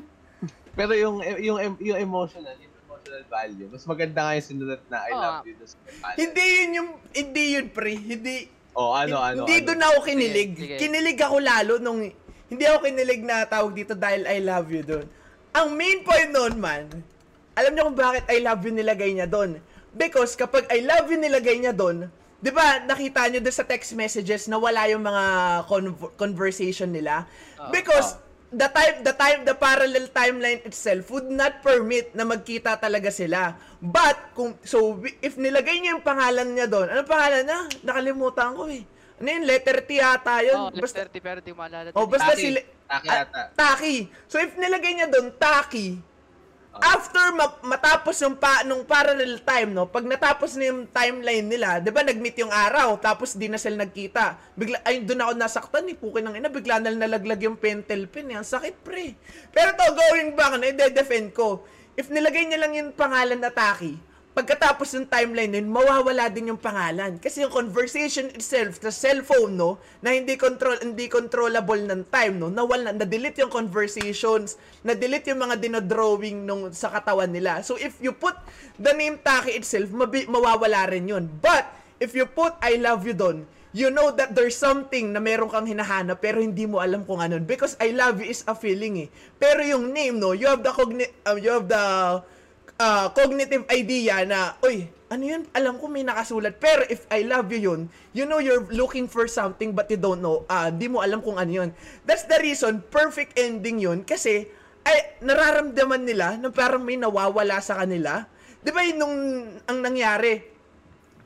Pero yung yung yung emotional, yung emotional value, mas maganda nga yung sinulat na I Oo. love you doon sa. Hindi yun yung... Hindi yun, pre. Hindi... Oh, ano ano. hindi ano. doon ako kinilig. Sige, sige. Kinilig ako lalo nung... Hindi ako kinilig na tawag dito dahil I love you doon. Ang main point noon, man, alam niyo kung bakit I love you nilagay niya doon? Because kapag I love you nilagay niya doon, di ba nakita niyo doon sa text messages na wala yung mga con- conversation nila? Oo. Because the time the time the parallel timeline itself would not permit na magkita talaga sila. But kung so if nilagay niya yung pangalan niya doon, ano pangalan niya? Nakalimutan ko eh. Ano yun? Letter T yata yun. Oh, basta, 30 pero di maalala. oh, basta Taki. si... Taki Ah, yata. Taki. So if nilagay niya doon, Taki. After ma- matapos yung pa nung parallel time no pag natapos na yung timeline nila 'di ba nag-meet yung araw tapos di na sila nagkita. Bigla ay doon ako nasaktan ni pukin ng ina bigla na nalaglag yung pentel pin yan sakit pre. Pero to going back na i-defend ko. If nilagay niya lang yung pangalan na Taki pagkatapos ng timeline nun, mawawala din yung pangalan. Kasi yung conversation itself sa cellphone, no, na hindi control hindi controllable ng time, no, nawala, na-delete yung conversations, na-delete yung mga dinodrawing nung sa katawan nila. So if you put the name Taki itself, mabi- mawawala rin yun. But if you put I love you doon, you know that there's something na meron kang hinahanap pero hindi mo alam kung ano. Because I love you is a feeling eh. Pero yung name, no, you have the cogni- uh, you have the uh, cognitive idea na, uy, ano yun? Alam ko may nakasulat. Pero if I love you yun, you know you're looking for something but you don't know. Ah, di mo alam kung ano yun. That's the reason, perfect ending yun. Kasi, ay, nararamdaman nila na parang may nawawala sa kanila. Di ba yun nung ang nangyari?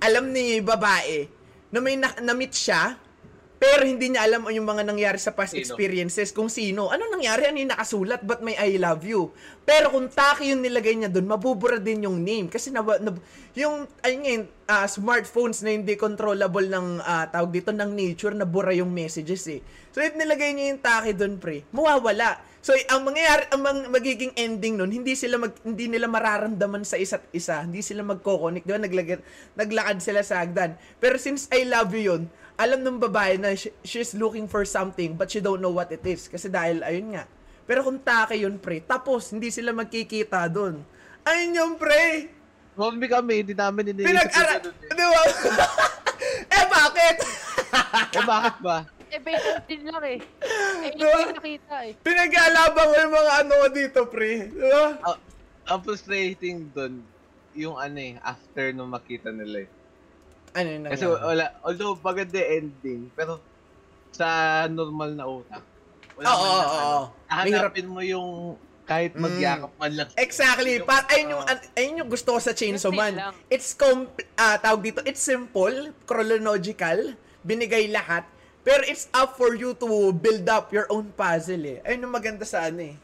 Alam ni babae na may na- na-meet siya, pero hindi niya alam yung mga nangyari sa past Sino? experiences kung sino. Ano nangyari? Ano yung nakasulat? Ba't may I love you? Pero kung Taki yung nilagay niya doon, mabubura din yung name. Kasi na, na yung, ay ngayon, ah, smartphones na hindi controllable ng, ah, tawag dito, ng nature, nabura yung messages eh. So, if nilagay niya yung Taki doon, pre, mawawala. So, ang mangyayari, ang mang- magiging ending nun, hindi sila mag, hindi nila mararamdaman sa isa't isa. Hindi sila magko-connect. Di ba? Naglagad, naglakad sila sa hagdan. Pero since I love you yun, alam ng babae na she- she's looking for something but she don't know what it is. Kasi dahil, ayun nga. Pero kung take yun, pre, tapos hindi sila magkikita doon. Ayun yung pre. Zombie kami, hindi namin iniisip Pinag-ara... eh. Di ba? *laughs* eh, bakit? *laughs* Eh bakit ba? Eh, basic din lang eh. Eh, hindi Diba? nakita eh. Pinag-alabang ko yung mga ano dito, pre. Di ba? Ang, ang frustrating doon, yung ano eh, after nung makita nila eh. Ano yun Kasi wala, although maganda yung ending, pero sa normal na utak, Oo, oo, ano. oo. Hahanapin mo yung kahit Mm. magyakap man lang. Exactly. Pa ayun yung ayun yung gusto ko sa Chainsaw Man. lang. It's com ah, tawag dito, it's simple, chronological, binigay lahat, pero it's up for you to build up your own puzzle eh. Ayun yung maganda sa ano eh.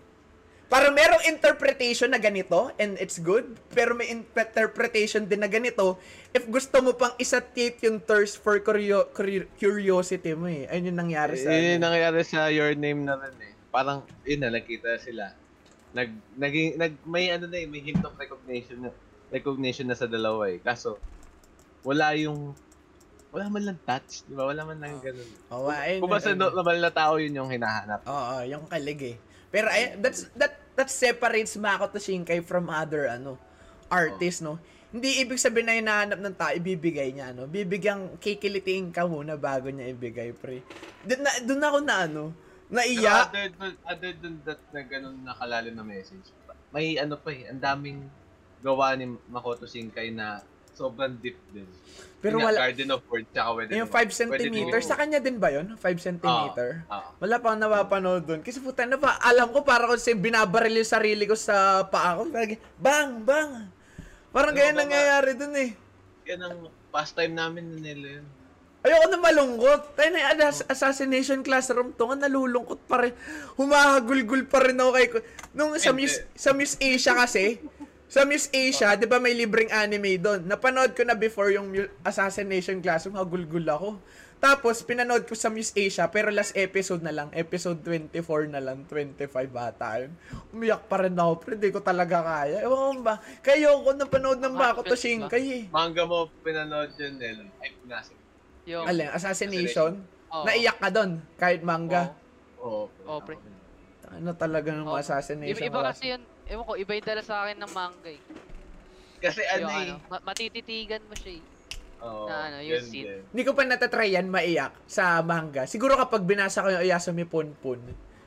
Para merong interpretation na ganito and it's good, pero may interpretation din na ganito if gusto mo pang isatit yung thirst for curio- curio- curiosity mo eh. Ayun yung nangyari sa Yun yung nangyayari sa Your Name na rin eh. Parang, yun na, nakita sila. Nag, naging, nag, may ano na eh, may hint of recognition na, recognition na sa dalawa eh. Kaso, wala yung, wala man lang touch, di ba? Wala man lang ganun. Oh, ayun Kung basta normal na tao yun yung hinahanap. Oo, yung kalig eh. Pero ay, that's that that separates Makoto Shinkai from other ano artists, no. Hindi ibig sabihin na hinahanap ng tao ibibigay niya ano. Bibigyan kikilitiin ka muna bago niya ibigay, pre. Doon na doon ako na ano, Pero naiya. other, than- other than that na ganun nakalalim na message, may ano pa eh, ang daming gawa ni Makoto Shinkai na sobrang deep din. Pero Yun wala Garden of Words, tsaka Wedding yung of 5 Words. Pwede cm din- sa kanya din ba 'yon? 5 cm. Oo. Wala pa akong napapanood doon. Kasi puta na pa, alam ko para ko si binabaril yung sarili ko sa paa ko. Bang, bang. Parang Ano ganyan ba ba? nangyayari doon eh. Yan ang pastime namin nila yun. Ayoko na malungkot. Tayo na yung ass- assassination classroom to nga nalulungkot pa rin. Humahagulgul pa rin ako kay... Nung sa. Miss, sa Miss Asia kasi, sa Miss Asia, di ba may libreng anime doon? Napanood ko na before yung assassination classroom, hagulgul ako. Tapos, pinanood ko sa Miss Asia, pero last episode na lang. Episode 24 na lang, 25 bata yun. Umiyak pa rin ako, pero di ko talaga kaya. Ewan ko ba? Kayo ko napanood ng Makoto Shinkai eh. Manga mo pinanood yun, Nelo. Ay, pinasa. Yung, Alin, Assassination? Oo. Naiyak ka doon, kahit manga. Oo. Oo, pre. Ano talaga ng Oo. Assassination? Iba, iba kasi yun, ewan ko, iba yung dala sa akin ng manga eh. Kasi ano Yung eh. ano, ma- matititigan mo siya eh. Oo, na ano, yung yun scene. Hindi ko pa natatry yan maiyak sa manga. Siguro kapag binasa ko yung Oyasumi Punpun,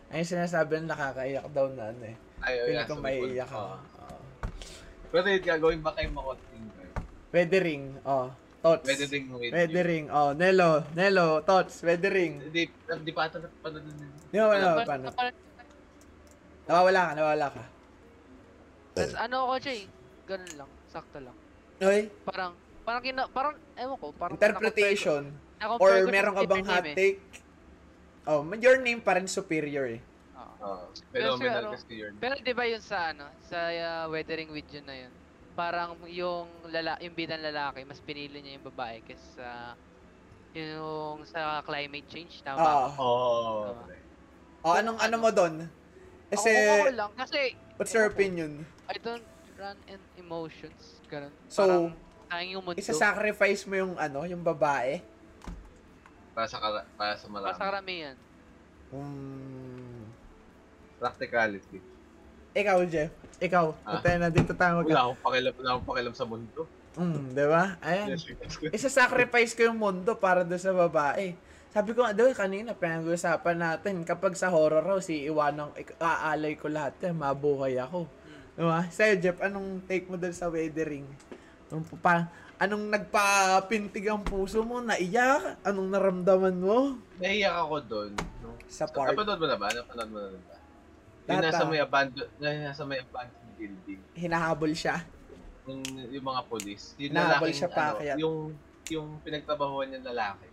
ay sinasabi na nakakaiyak daw na ano eh. Ay, oh, Pili yeah, ko so maiiyak Oo. ako. Oo. Pero yun, gagawin ba kayo makoting ko? Pwede ring, oh. Tots. Pwede din with Pwede you. ring, oh. Nelo, Nelo, Tots, pwede ring. Hindi, hindi pa ata napanood din. Di ba, wala, Napal- paano? napal- Nawawala ka, nawawala ka. Tas ano ako siya eh, ganun lang, sakto lang. Oy, Parang, parang kina, parang, ewan ko, parang interpretation. ko- Or meron ka bang hot Name eh. take? Oh, your name pa rin superior eh. Pero Phenomenal ano, kasi yun. Pero 'di ba yun sa ano, sa uh, weathering with yun na yun. Parang yung lala yung bidang lalaki mas pinili niya yung babae kaysa yung sa climate change tama ba? Ah. Oo. Tama. Oh, anong ano mo doon? Kasi, Ako, ako lang kasi what's your opinion? I don't run in emotions. Ganun. So, Parang yung mundo. Isa-sacrifice mo yung ano, yung babae? Para sa, kara- para sa Para sa marami. karamihan. Hmm. Practicality. Ikaw, Jeff. Ikaw. Ah. Punta na dito tayo mag- Wala akong pakialam, wala akong pakialam sa mundo. Hmm, di ba? Ayan. Yes, yes. Isa-sacrifice ko yung mundo para doon sa babae. Sabi ko doon kanina, pinag-uusapan natin, kapag sa horror raw, si Iwanang, aalay ko lahat yan, mabuhay ako. Di ba? Sa'yo, Jeff, anong take mo doon sa weathering? Anong, pa, anong nagpapintig ang puso mo? Naiyak? Anong naramdaman mo? Naiyak ako doon. No? Sa part? Napanood mo na ba? Napanood mo na ba? Yung nasa may abandon, yung nasa may abandoned building. Hinahabol siya. Yung, yung mga police. Yung Nahabol lalaking, siya pa, ano, kaya- yung, yung pinagtrabahuan niyang lalaki.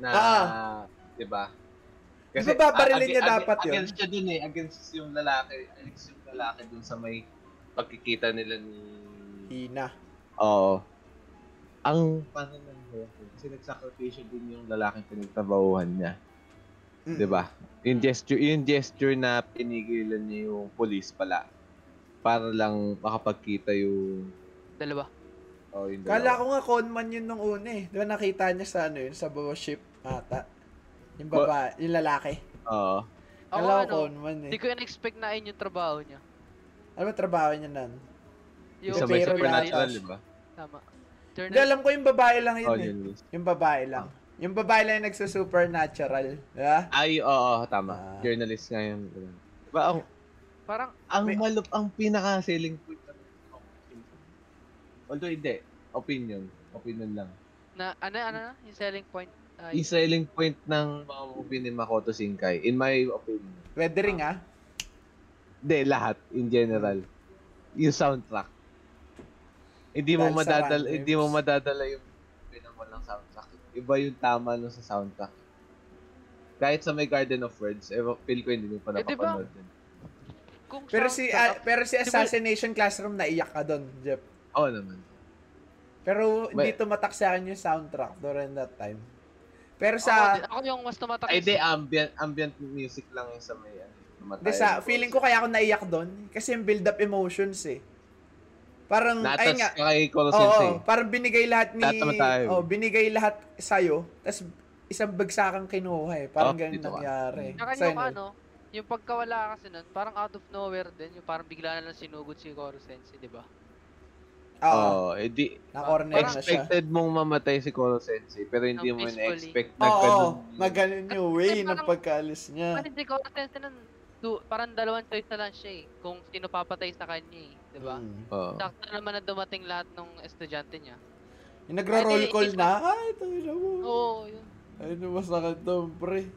Na, Ah. di ba? Di ba babarilin ag- niya ag- dapat yun? Against siya dun eh. Against yung lalaki. Against yung lalaki dun sa may pagkikita nila ni... Hina. Oo. Ang paano nangyayari? Kasi nagsakripisyo din yung lalaking pinagtrabahuhan niya. Mm. 'Di ba? Yung gesture, yung gesture na pinigilan niya yung police pala para lang makapagkita yung Dalawa. oh, yung Kala dalawa. ko nga conman yun nung una eh. Di ba nakita niya sa ano yun, sa baba ship ata. Yung babae, yung lalaki. Oo. Ako Kala ko ano, conman eh. hindi ko in-expect na yun yung trabaho niya. Ano ba trabaho niya nan? Yung Sa may pero supernatural. 'di ba? Tama. Hindi, alam ko yung babae lang yun Oh, eh. yun. yun. Yung babae lang. Yung babae lang yung nagsusupernatural. Di ba? Ay, oo, tama. Ah. Journalist nga yun. Diba, ang, Parang, ang May- malup, ang pinaka-selling point ng Although hindi, opinion. Opinion lang. na, ano, ano, yung selling point. Ay, Yung selling point ng mga movie ni Makoto Shinkai, in my opinion, Weathering ah. Hindi, lahat, in general. Yung soundtrack. Hindi mo Dahil sa madadala, hindi mo madadala yung pinang walang soundtrack. Iba yung tama nun sa soundtrack. Kahit sa may Garden of Words, eh, feel ko hindi mo pa Eh, di ba? napapanood yun. kung Pero si ah, soundtrack- pero si Di ba- Assassination Classroom naiyak ka doon, Jeff. Oo naman. Pero hindi May- tumatak sa akin yung soundtrack during that time. Pero ako, sa din- ako yung mas tumatak. Ay, di, ambient, ambient music lang yung sa may, ano, tumatay. Hindi, sa feeling ko kaya ako naiyak doon kasi yung build up emotions eh. Parang ayun Natas nga. ka kay Koro Oo, parang binigay lahat ni. Oh, binigay lahat sa tapos isang bagsakang kinuha eh. Parang Oh, ka. nangyari. Sa'yo, yung ano, yung pagkawala kasi nun, parang out of nowhere din, yung parang bigla na lang sinugod si Koro Sensei, di ba? Oo, Oo, eh, di, na-corner na siya. expected mong mamatay si Koro Sensei, pero hindi No, mo. Oo, na-expect oh, ganun. maganon yung way ng parang- pagkaalis niya. Kasi si Koro Sensei nun, du- parang dalawang choice na lang siya eh, kung sino papatay sa kanya eh, di ba? Mm. Oo. Sakto naman na dumating lahat ng estudyante niya. Yung nagro-roll call na, ay, tayo mo. Oo, yun. Ay, masakit to, pre.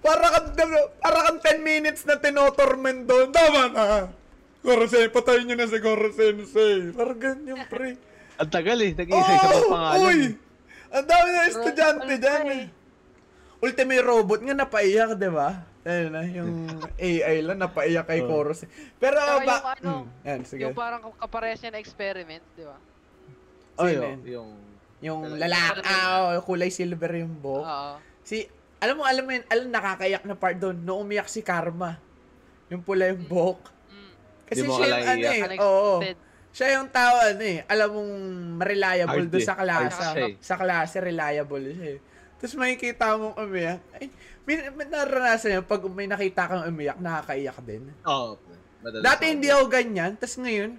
Para kang, para kang 10 minutes na tinotorment doon. Tama na. Goro Sensei, patayin nyo na si Goro Sensei. Parang ganyan, pre. Ang tagal eh, nag-iisa-isa pa pangalan. Uy! eh. Ang dami na estudyante dyan pa eh. Ultimate Robot nga napaiyak, di ba? Ayun na, yung *laughs* AI lang napaiyak kay Oh. Goro Sensei. Pero Saka ba... yung ano, Mm, yan, sige. Yung parang kapares niya na experiment, di ba? Oh, yun? yung... Yung lalaki, ah, oh, kulay silver yung buhok. Oo. Si, alam mo, alam mo yun, alam nakakayak na part doon, nung umiyak si Karma. Yung pula yung buhok. Kasi siya yung ano eh, oo. Siya yung tao ano eh, alam mong reliable eh. sa klase. Eh. Sa klase, reliable siya eh. Tapos makikita mong umiyak. Ay, may, may naranasan yan, pag may nakita kang umiyak, nakakaiyak din. Oo. Madalas Dati hindi ako ganyan, tapos ngayon,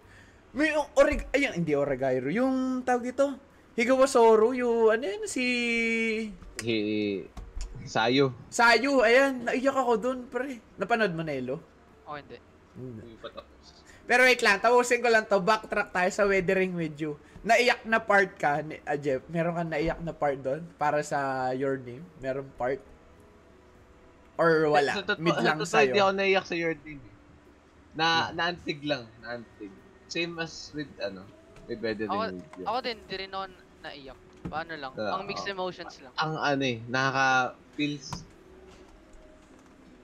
may yung orig, ayun, hindi oregayro, yung tawag dito, Higawasoro, yung, ano yun, si Hi- Sayo. Sayu, ayan, naiyak ako dun, pre. Napanood mo, Nelo? O hindi. Hindi tapos. Pero wait lang, tapusin ko lang to, backtrack tayo sa Weathering with You. Naiyak na part ka, ni, ah, Jeff, meron ka naiyak na part doon para sa Your Name? Meron part? Or wala? Sa totoo- Mid lang sa totoo, Hindi sa'yo? ako naiyak sa your team. eh. Na, naantig lang. Naantig. Same as with, ano, with Better Ako, With You. ako din, di rin ako naiyak. Paano lang? Ah, Ang mixed oo. emotions lang. Ang ano eh, nakaka-feels...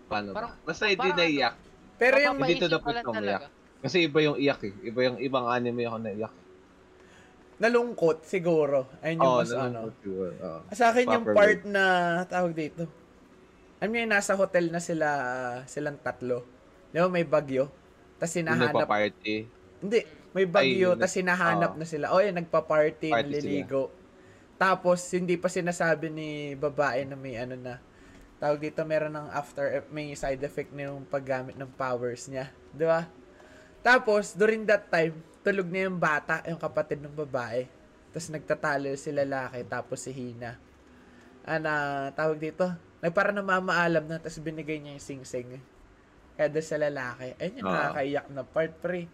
Paano Parang- ba? Basta hindi ano, naiyak. Pero yung, Hindi to the point na umiyak. Kasi iba yung iyak eh. Iba yung ibang anime ako naiyak. nalungkot siguro. Ayun yung Oo, mas ano. siguro. Oo. Sa akin yung part na tawag dito. Niyo yung nasa hotel na sila silang tatlo. Di ba may bagyo? Tapos Yung hinahanap. nagpa-party. Hindi, may bagyo. Tapos hinahanap oo. na sila. O yun, nagpa-party, Party naliligo. Tapos hindi pa sinasabi ni babae na may ano na. Tawag dito, meron ng after, may side effect na yung paggamit ng powers niya. Di ba? Tapos, during that time, tulog na yung bata, yung kapatid ng babae. Tapos nagtatalo si lalaki, tapos si Hina. Ana, tawag dito, nagpara na mamaalam na, tapos binigay niya yung sing-sing. Kaya doon sa lalaki. Ayun yung Oo. nakakaiyak na part, pre.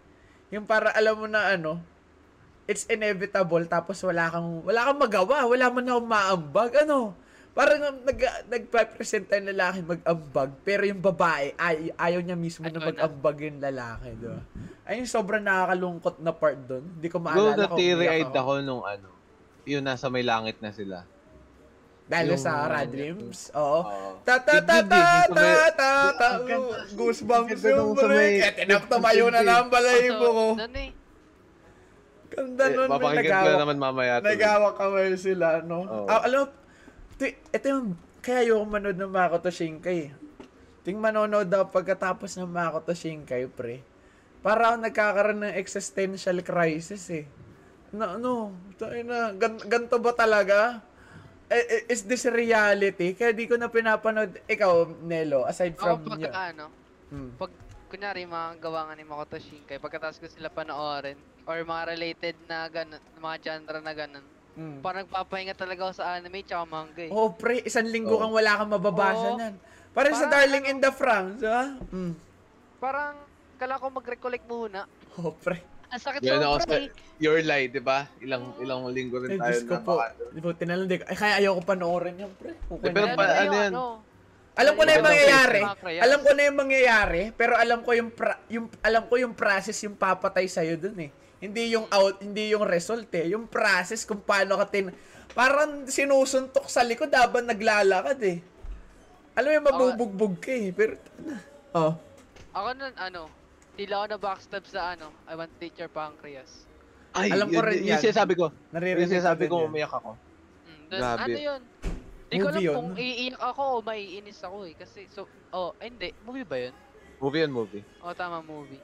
Yung para alam mo na ano, it's inevitable, tapos wala kang, wala kang magawa, wala man akong maambag, ano. Parang nag, nagpa-present tayo ng lalaki mag-ambag, pero yung babae, ay, ayaw niya mismo na Ayaw na. mag-ambag yung lalaki, di ba? Ayun, sobrang nakakalungkot na part doon. Hindi ko Go maalala na kung teary-eyed ako nung ano. Yun, nasa may langit na sila. Dahil Yung- sa Rad Dreams, oo. Oo. Ta ta ta Yun, ta yun, ta yun, may- ta ta Ang ganda. Goosebumps Ang ganda yung nung sa break. may- Eh, tinaptamayo na lang ang balahibo ko. Doon eh. Ganda Eh, nun, may Papakinggan ko na nagawak, naman mamaya. to. nagawak kamay sila, no? Oo. Ah, alam, ito yung, kaya ayoko manood ng Makoto Shinkai. Ting manonood daw pagkatapos ng Makoto Shinkai, pre. Para ako nagkakaroon ng existential crisis, eh. Na, ano, tayo na, gan, ganto ba talaga? Eh, eh, is this reality? Kaya di ko na pinapanood. Ikaw, Nelo, aside from pag yun. ano, Hmm. pag kunyari mga gawa nga ni Makoto Shinkai, pagkatapos ko sila panoorin, or mga related na ganun, mga genre na ganun, Hmm. parang nagpapahinga talaga ako sa anime tsaka manga eh. Oh, pre, isang linggo Oo. kang wala kang mababasa Oo. nan. Parang sa Parang Darling ano- in the Franxx, ha? Mm. Parang, kailangan ko mag-recollect muna. Oh, pre. Ang sakit Yan ako sa eh. Your Lie, di ba? Ilang ilang linggo Ay, rin tayo Diyos ko na po. Di po, tinalang di ko. Ay, kaya ayoko panoorin yan, pre. Kukunin pero ko pa- ano yan? Alam ko na yung Ano, mangyayari. Alam ko na yung mangyayari, pero alam ko yung, pra- yung alam ko yung process yung papatay sa dun eh. Hindi yung out, hindi yung result eh. Yung process kung paano ka tin parang sinusuntok sa likod habang naglalakad eh. Alam mo yung mabubugbog ka eh. Pero, oh. Ako nun, ano, tila ako na backstab sa ano, I want to teach your pancreas. Ay, Alam ko rin yan. sinasabi ko. Naririnig Yung sinasabi ko, umiyak ako. Mm, dun, Grabe. ano yun? Di ko alam yun. kung iiyak ako o maiinis ako eh. Kasi, so, oh, hindi. Movie ba yun? Movie yun, movie. O, tama, movie.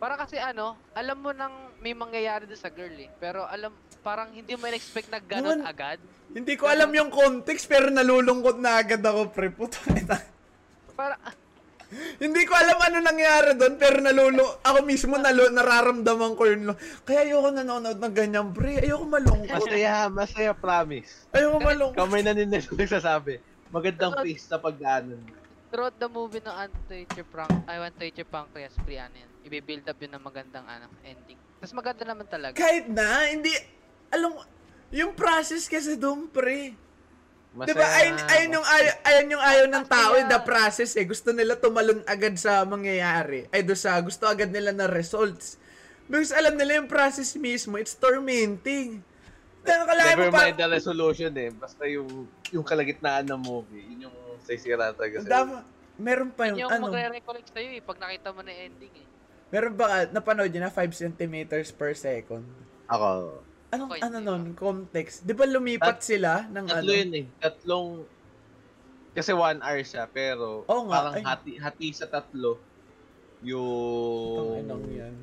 Para kasi ano, alam mo nang may mangyayari doon sa girl eh. Pero alam, parang hindi mo in-expect na ganun Naman- agad. Hindi ko alam yung context, pero nalulungkot na agad ako, pre. Puto Para, Hindi ko alam ano nangyari doon, pero nalulu ako mismo nalu nararamdaman ko yun. Kaya ayoko nanonood ng ganyan, pre. Ayoko malungkot. Masaya, masaya, promise. Ayoko malungkot. Kamay na nila nagsasabi. Magandang Pero- pace na pagdaanan. throughout the movie ng Anti-Teacher Prank, I want to teach your pancreas, pre, ano. I-build up yun ng magandang ano, ending. Tapos maganda naman talaga. Kahit na, hindi, alam yung process kasi doon, pre. Masaya. Diba, ayun, ayun, yung, ayaw, ayun yung ayaw ng tao, Masaya. the process eh. Gusto nila tumalon agad sa mangyayari. Ay, do sa, gusto agad nila na results. Because alam nila yung process mismo, it's tormenting. Kaya kalahin mo Never pa, mind the resolution eh. Basta yung yung kalagitnaan ng movie. Yun yung sisira talaga sa'yo. Dama, meron pa Yun yung, yung ano, magre-recollect sa'yo eh, pag nakita mo na yung ending eh. Meron ba, napanood yun na 5 centimeters per second. Ako. Anong, ano nun, context? Di ba lumipat Tat- sila ng ano? Tatlo yun eh. Tatlong, kasi one hour siya, pero Oo nga, parang ay. hati, hati sa tatlo yung, Tanginang yan.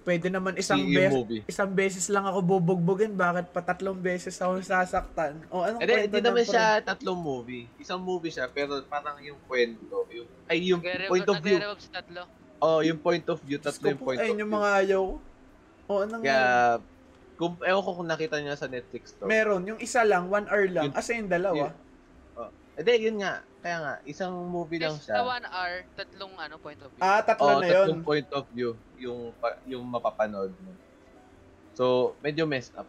Pwede naman isang yung beses, isang beses lang ako bubugbugin, bakit pa tatlong beses ako sasaktan? O anong Hindi, kwento hindi naman pre? siya tatlong movie. Isang movie siya, pero parang yung kwento, yung, ay yung Nagre- point of view. nagre-revolve sa tatlo. Oh, yung point of view, tatlo yung po, point ayun of yung view. mga ayaw ko. O anong Kaya, kung, ewan ko kung nakita niya sa Netflix to. Meron, yung isa lang, one hour lang. Yun- Asa yung dalawa? Hindi, yun nga. Kaya nga, isang movie lang Yes, siya. sa one hour, tatlong ano, point of view. Ah, tatlo Oo, na yun. tatlong point of view yung pa- yung mapapanood mo. So, medyo messed up.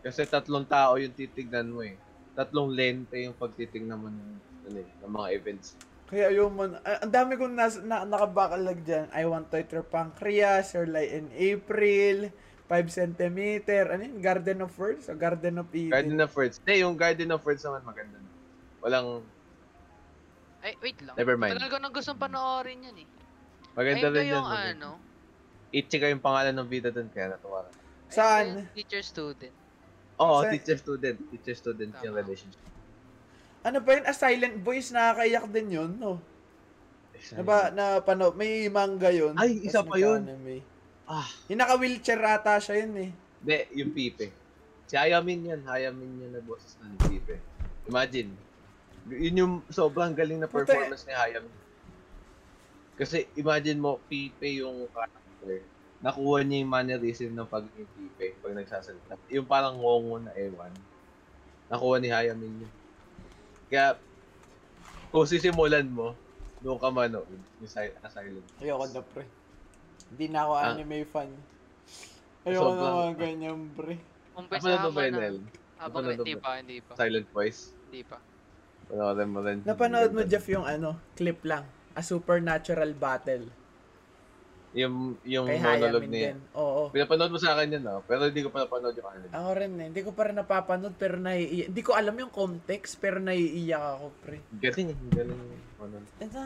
Kasi tatlong tao yung titignan mo eh. Tatlong lente yung pagtitignan mo ng, ano eh, ng mga events. Kaya yung man, ah, ang dami kong nas, na, nakabakalag dyan. I want Twitter Pancreas, Early in April, 5 cm, ano yun, Garden of Words o Garden of Eden? Garden of Words. Hindi, yung Garden of Words naman maganda. Walang, Ay, wait lang. Never mind. Tagal ko nang gustong panoorin yan eh. maganda Ayun ba rin yung yan. maganda. ano? Ichika yung pangalan ng bida doon, kaya natuwa. ka. Saan? Teacher-student. Oo, Sa- teacher-student. Teacher-student yung Tama. relationship. Ano ba yun? A Silent Voice, nakakaiyak din yun, no? Na ba, na pano, may manga yun. Ay, isa pa yun. nagka-anime. Ah, Yung naka-wheelchair ata siya yun eh. Hindi, yung Pipe. Si Hayamin yan. Hayamin yan na boses ng Pipe. Imagine. Yun yung sobrang galing na Puta, performance ni Hayamin. Kasi imagine mo, Pipe yung character. Nakuha niya yung mannerism ng pagiging Pipe pag nagsasalita. Yung parang ngongo na ewan. Nakuha ni Hayamin yun. Kaya, kung sisimulan mo, doon ka manood. Yung si- silent. Ayoko na, pre. Hindi na ako Ah. anime fan. Ayoko na Sobrang- mga ganyan, pre. Napanood Umpisahan mo ba yun, na. Habang Napanood hindi mo pa, hindi pa. Silent voice? Hindi pa. Panoorin mo rin. Napanood mo, Jeff, yung ano, clip lang. A supernatural battle. Yung, yung Kay monologue Hayamin niya. din. Oo. Pinapanood mo sa akin yun, no? Pero hindi ko pa napanood yung kanila. Ako rin eh. Hindi ko pa rin napapanood pero naiiyak. Hindi ko alam yung context pero naiiyak ako, pre. Galing, eh. galing. Ito,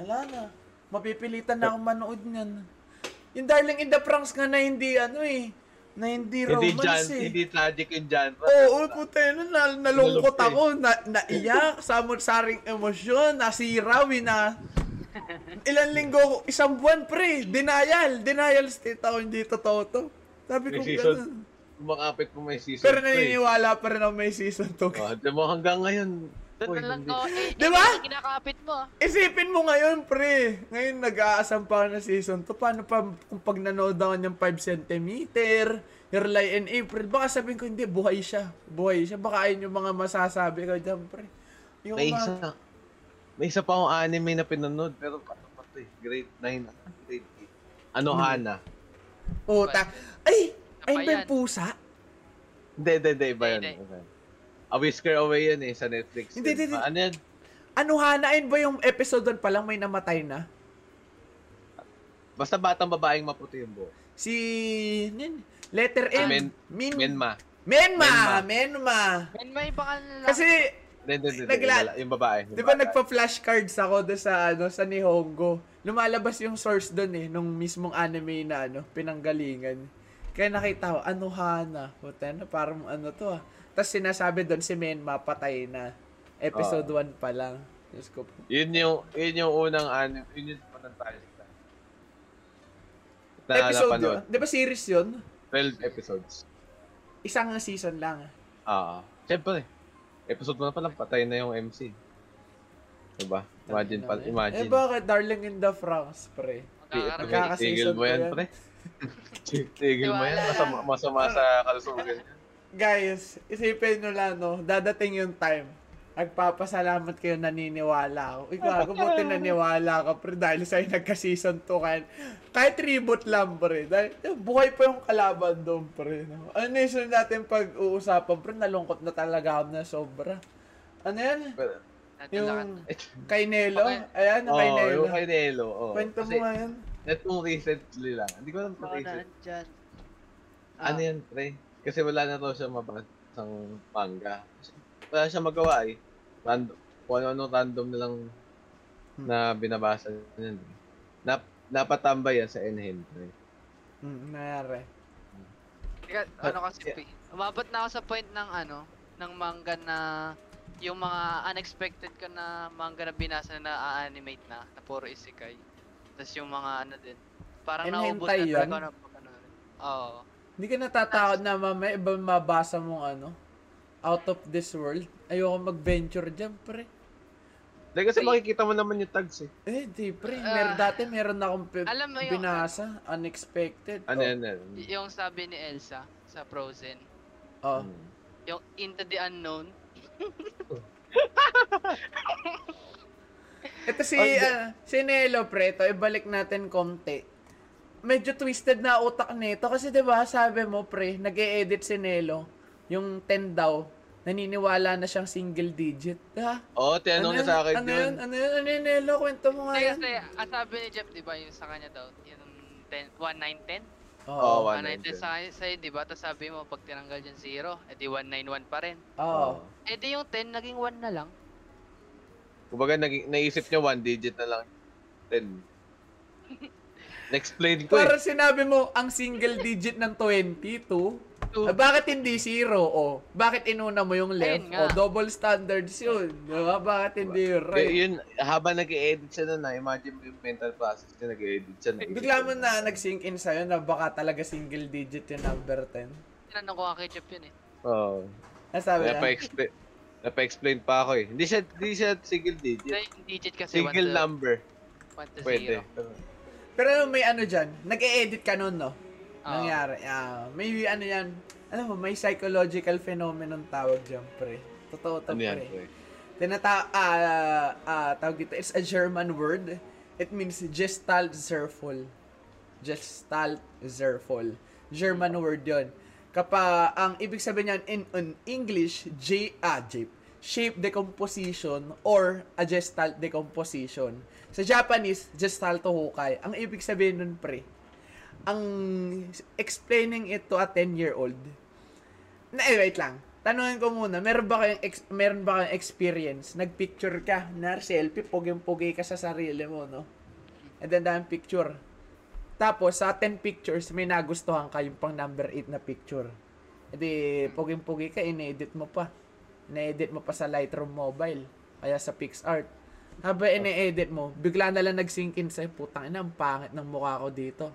ala na. Mapipilitan na akong manood niyan. Yung Darling in the Franks nga na hindi ano eh. Na hindi Hindi romance Jan, eh. hindi tragic yung genre. Oo, puta yun. Na, nalungkot eh. ako. Na, naiyak. Samot-saring emosyon. Nasiraw eh, na. Ilang linggo, isang buwan pre. Denial. Denial state ako. Hindi totoo to. Sabi ko ganun. Kumakapit mo may season Pero 3. naniniwala pa rin ako may season 2. Oh, di mo hanggang ngayon. Doon lang hindi. ko. Eh, Di ba? eh, Kinakapit mo. Isipin mo ngayon, pre. Ngayon nag-aasam pa ako na season 2. Paano pa kung pag nanood ako ng 5 cm, July and April, baka sabihin ko, hindi, buhay siya. Buhay siya. Baka ayun yung mga masasabi ko dyan, pre. Yung May mga- isa. May isa pa akong anime na pinanood, pero ano pa to eh? Grade 9 ata, grade 8. Ano, Hana? Puta. Ay! Ay, pa ba yung pusa? Hindi, hindi, hindi. Iba yun. Yun. A Whisker Away yun eh, sa Netflix. Hindi, hindi, hindi. Ano yan? Ano hanain ba yung episode doon pa lang may namatay na? Basta batang babaeng maputi yung buhok. Si... Nin, letter M. Men- Min, Menma. Menma! Menma. Menma! Men, may pangalan lang. Kasi, Hindi, hindi, hindi. Nagla- Yung babae. Yung Di ba nagpa-flashcards ako doon sa ano sa Nihongo. Lumalabas yung source doon eh nung mismong anime na ano, pinanggalingan. Kaya nakita ko, ano Hana? Puta na, parang ano to ah. Tapos sinasabi doon si Menma patay na. Episode 1 pa lang. Diyos ko po. Yun yung, yun yung unang anime. Yun yung unang tayo. Na Episode yun? Di ba series yun? 12 episodes. Isang season lang. Ah, Siyempre. Episode 1 pa lang, patay na yung MC. Diba? Imagine pa, Eh imagine. bakit Darling in the Franks, pre? Magkakaroon. Magkaka- Tigil mo yan, pre. *laughs* Tigil mo yan. Masama, masama sa kalusugan. Guys, isipin nyo lang, no? Dadating yung time. Nagpapasalamat kayo naniniwala ako. Ikaw, *laughs* ako buti naniwala ka, pre, dahil sa'yo nagka-season 2 ka. Kahit reboot lang, pre. Dahil buhay pa yung kalaban doon, pre. No? Ano yung sunod natin pag-uusapan, pre? Nalungkot na talaga ako na sobra. Ano yan? Pero, Yung kay Nelo? Okay. Ayan, yung kay oh, Nelo. yung kay Nelo. Oh. Kwento mo nga yan. Netong recently lang. Hindi ko alam kung recent. nandyan. Ano yan, pre? Kasi wala na raw siya mabasang manga. Kasi Wala siya magawa eh. Random, kung ano-ano random na lang Hmm. na binabasa niya. eh. Nap, napatambay yan sa Enhen, pre. Hmm, nangyari. Teka, ano kasi, Yeah. pi- Umabot na ako sa point ng ano, ng manga na yung mga unexpected ko na manga na binasa na a-animate na, na puro isekai. Tapos yung mga ano din. Parang And naubos hentai na talaga na panoorin. Oo. Hindi ka natatakot na mamaya iba mabasa mong ano? Out of this world? Ayoko mag-venture dyan, pre. Dahil kasi Ay. makikita mo naman yung tags eh. Eh, di, pre. Ah. Mer dati meron akong pi- Alam mo yung- binasa. Unexpected. Ano oh. yan yan? Y- Yung sabi ni Elsa sa Frozen, Oh. Hmm. yung Into the Unknown, *laughs* Ito si, Oh, hindi. ah, si Nelo, pre. Ito, ibalik natin konti. Medyo twisted na utak nito. Kasi 'di ba sabi mo, pre, nag edit si Nelo. Yung 10 daw. Naniniwala na siyang single digit. Ha? Oo, tinanong na yun? sa akin ano yun. yun? Ano yun? Ano yun, Nelo? Kwento mo nga yan. kasi ang sabi ni Jeff, di ba, yung sa kanya daw, yung 10, 1910? Oo. Oo. 119 sa kanya sa'yo, di ba? Tapos sabi mo, pag tinanggal dyan 0, edi 191 pa rin. Oo. Eh di yung 10, naging 1 na lang. Kumbaga, naging, naisip niya one digit na lang. Then, *laughs* na-explain ko eh. Parang sinabi mo, ang single digit ng 22, Two. Ah, bakit hindi zero? O, bakit inuna mo yung left? O, double standards yun. Diba? Bakit hindi yung Y- right? yun, habang nag-edit siya na na, imagine mo yung mental process niya, nag-edit siya. naisip Bigla mo na nag-sink in sa'yo na baka talaga single digit yung number 10. Tinanong ko kay Jeff yun eh. Oo. Ano sabi na? Napa-explain, napa-explain pa ako eh. Hindi siya, hindi siya single digit. yung digit kasi 1 Single to, number. 1 to Pwede. 0. Pero ano, may ano dyan, nag-e-edit ka nun, no? Oo. Nangyari. Ah, may ano yan, alam mo, may psychological phenomenon tawag dyan, pre. Totoo to, Ano yan, pre. Tinata ah ah, tawag dito, it's a German word. It means Gestaltserful. Gestaltserful. German word 'yon. Kapag ang ibig sabihin niyan in, in English, J ah, J, shape decomposition or a gestalt decomposition. Sa Japanese, gestalto hokai. Ang ibig sabihin nun, pre, ang explaining it to a 10-year-old, na, eh, wait lang. Tanungin ko muna, meron ba kayong, ex, meron ba kayong experience? Nagpicture ka, na selfie, puging-pugi ka sa sarili mo, no? And then, dahil picture. Tapos, sa 10 pictures, may nagustuhan ka yung pang number 8 na picture. E di, puging-pugi ka, in-edit mo pa. In-edit mo pa sa Lightroom Mobile. Kaya sa PixArt. Habang ine-edit mo, bigla na lang nag-sync in sa'yo, putang ina, ang pangit ng mukha ko dito.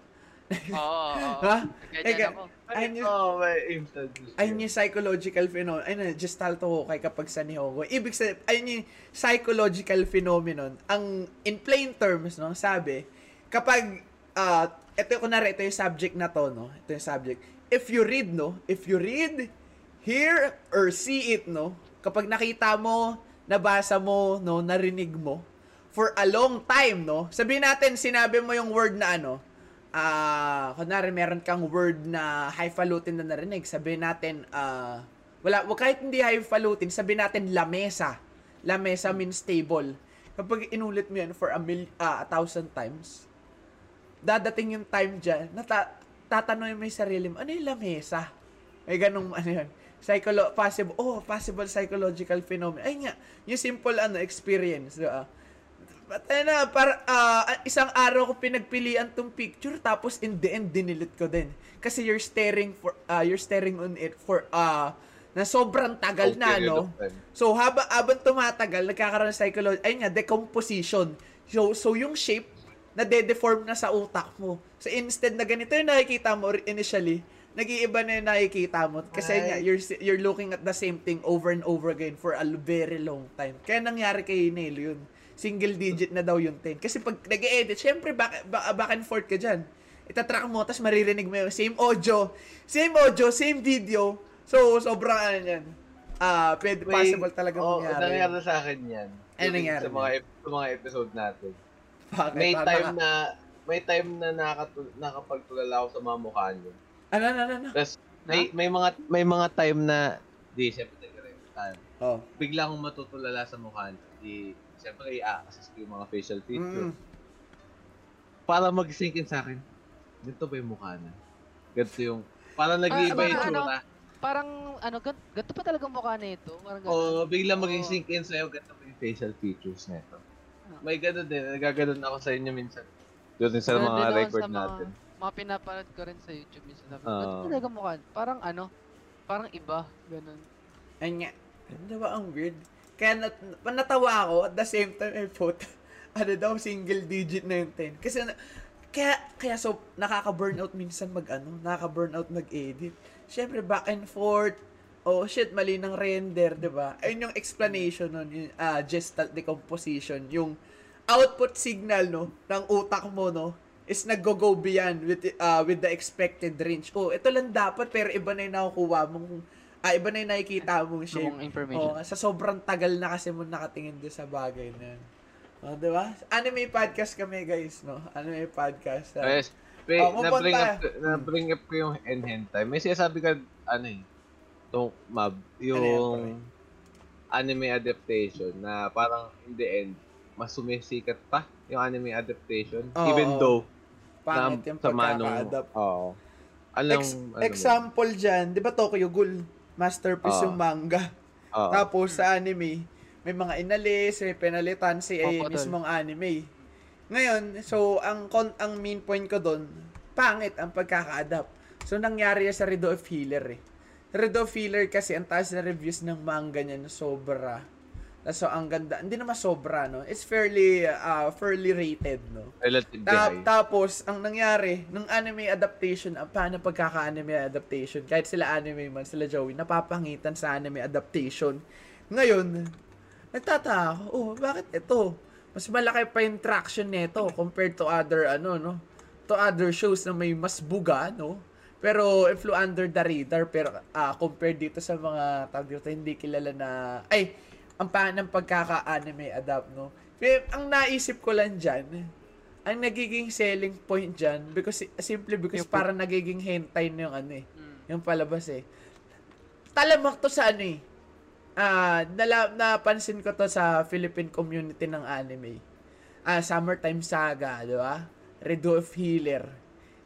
Oo. Ha? *laughs* Ganyan Eka, ako. ayun yung, Oo, may ayun yung psychological phenomenon. Ayun na, gestalto ko kay kapag sa Nihongo. Ibig sabihin, ayun yung psychological phenomenon. Ang, in plain terms, no, sabi, kapag, ah, ito yung kunwari, ito yung subject na to, no? Ito yung subject. If you read, no? If you read, hear, or see it, no? Kapag nakita mo, nabasa mo, no? Narinig mo, for a long time, no? Sabihin natin, sinabi mo yung word na ano, ah, kunwari meron kang word na highfalutin na narinig, sabihin natin, ah, wala, kahit hindi highfalutin, sabihin natin lamesa. Lamesa means table. Kapag inulit mo yan for a mil, ah, a thousand times, dadating yung time dyan, na ta- tatanungin mo yung sarili mo, ano yung lamesa? May ganong, *laughs* ano yun, psycholo- possible, oh, possible psychological phenomenon. Ay nga, yung simple, ano, experience, di ayun na, para, ah, isang araw ko pinagpilian tong picture, tapos in the end, dinilit ko din. Kasi you're staring for, ah, you're staring on it for, ah, na sobrang tagal Long na, no? So, habang, habang tumatagal, nagkakaroon ng psychology, ayun nga, decomposition. So, so yung shape, na de-deform na sa utak mo. So, instead na ganito yung nakikita mo initially, nag-iiba na yung nakikita mo. Kasi Ay. nga, you're, you're looking at the same thing over and over again for a very long time. Kaya nangyari kay Neil yun. Single digit na daw yung 10. Kasi pag nag-edit, syempre, back, back, back and forth ka dyan. Itatrack mo, tapos maririnig mo yung same audio, same audio, same video. So, sobrang ano yan. Ah, pwede, May- possible talaga Oo, mangyari. nangyari sa akin yan. Ano nangyari Sa mga, sa mga episode natin. Bakit? May Parang time na, may time na nakatu- nakapagtulala ako sa mga mukha niyo. Ano, ano, ano, ano? Tapos, may, may mga, may mga time na, di, syempre, nagre-retan. Oh. Bigla akong matutulala sa mukha niyo. Di, syempre, i-access ko yung mga facial features. Mm. Para mag-sink in sa akin, ganito ba yung mukha na? Ganito yung, parang nag-iiba Ah, yung ano? tsura. Parang, ano, gan- ganito pa talagang mukha nito. Parang ganun. O bigla Oo. maging sink in sa'yo, ganito ba yung facial features nito. Ah. May ganun din, nagaganon ako sa inyo minsan. Doon din sa Ganun mga record sa mga- natin. Mga pinapanood ko rin sa YouTube minsan. Oo. ganito talagang mukha. Parang ano, parang iba, ganun. Nga. Di ba ang weird? Kaya nat natawa ako at the same time ay put *laughs* ano daw single digit na yung 10. Kasi kaya kaya so nakaka-burnout minsan mag ano, nakaka-burnout mag-edit. Syempre back and forth. Oh shit, mali ng render, 'di ba? Ayun yung explanation nun, yung ah, gestalt decomposition, yung output signal no ng utak mo no is nag-go beyond with uh, with the expected range. Oh, ito lang dapat pero iba na yung nakukuha mong ah, iba na yung nakikita mong shape. Yung information. Oo, sa sobrang tagal na kasi mo nakatingin doon sa bagay na yun. Oh, di ba? Anime podcast kami, guys, no? Anime podcast. ah. Yes. Wait, Oh, na-bring up, na-bring up ko yung Enhentai. May sinasabi ka, ano eh, itong mab, yung Ano anime adaptation na parang in the end, mas sumisikat pa yung anime adaptation. Oo, even though, Pangit na, yung sa manong, pagkaka-adapt. oo. Anong, Ex- ano mo? example dyan, di ba Tokyo Ghoul? Masterpiece Oo. yung manga. Oo. Tapos sa anime, may mga inalis, may penalitan si ay Opo, tol. mismong anime. Ngayon, so ang kon ang main point ko doon, pangit ang pagkaka-adapt. So nangyari yan sa Redo of Healer eh. Redo of Healer kasi ang taas na reviews ng manga niya na sobra. So ang ganda, hindi naman sobra no. It's fairly uh, fairly rated no. relatively Ta- high. tapos, ang nangyari, nung anime adaptation, ang paano pagkaka-anime adaptation, kahit sila anime man, sila Joey, napapangitan sa anime adaptation. Ngayon, nagtataka ako, oh, bakit ito? Mas malaki pa yung traction nito compared to other, ano, no? To other shows na may mas buga, no? Pero, if flew under the radar, pero ah, compared dito sa mga tawag dito, hindi kilala na, ay, ang paano ng pagkaka-anime adapt, no? Pero, ang naisip ko lang dyan, ang nagiging selling point dyan, because, simply because Yung- parang nagiging hentai na yung ano eh, Mm. yung palabas eh. Talamak to sa ano eh, ah, nala, napansin ko to sa Philippine community ng anime. Ah, Summertime Saga, di ba? Redo of Healer.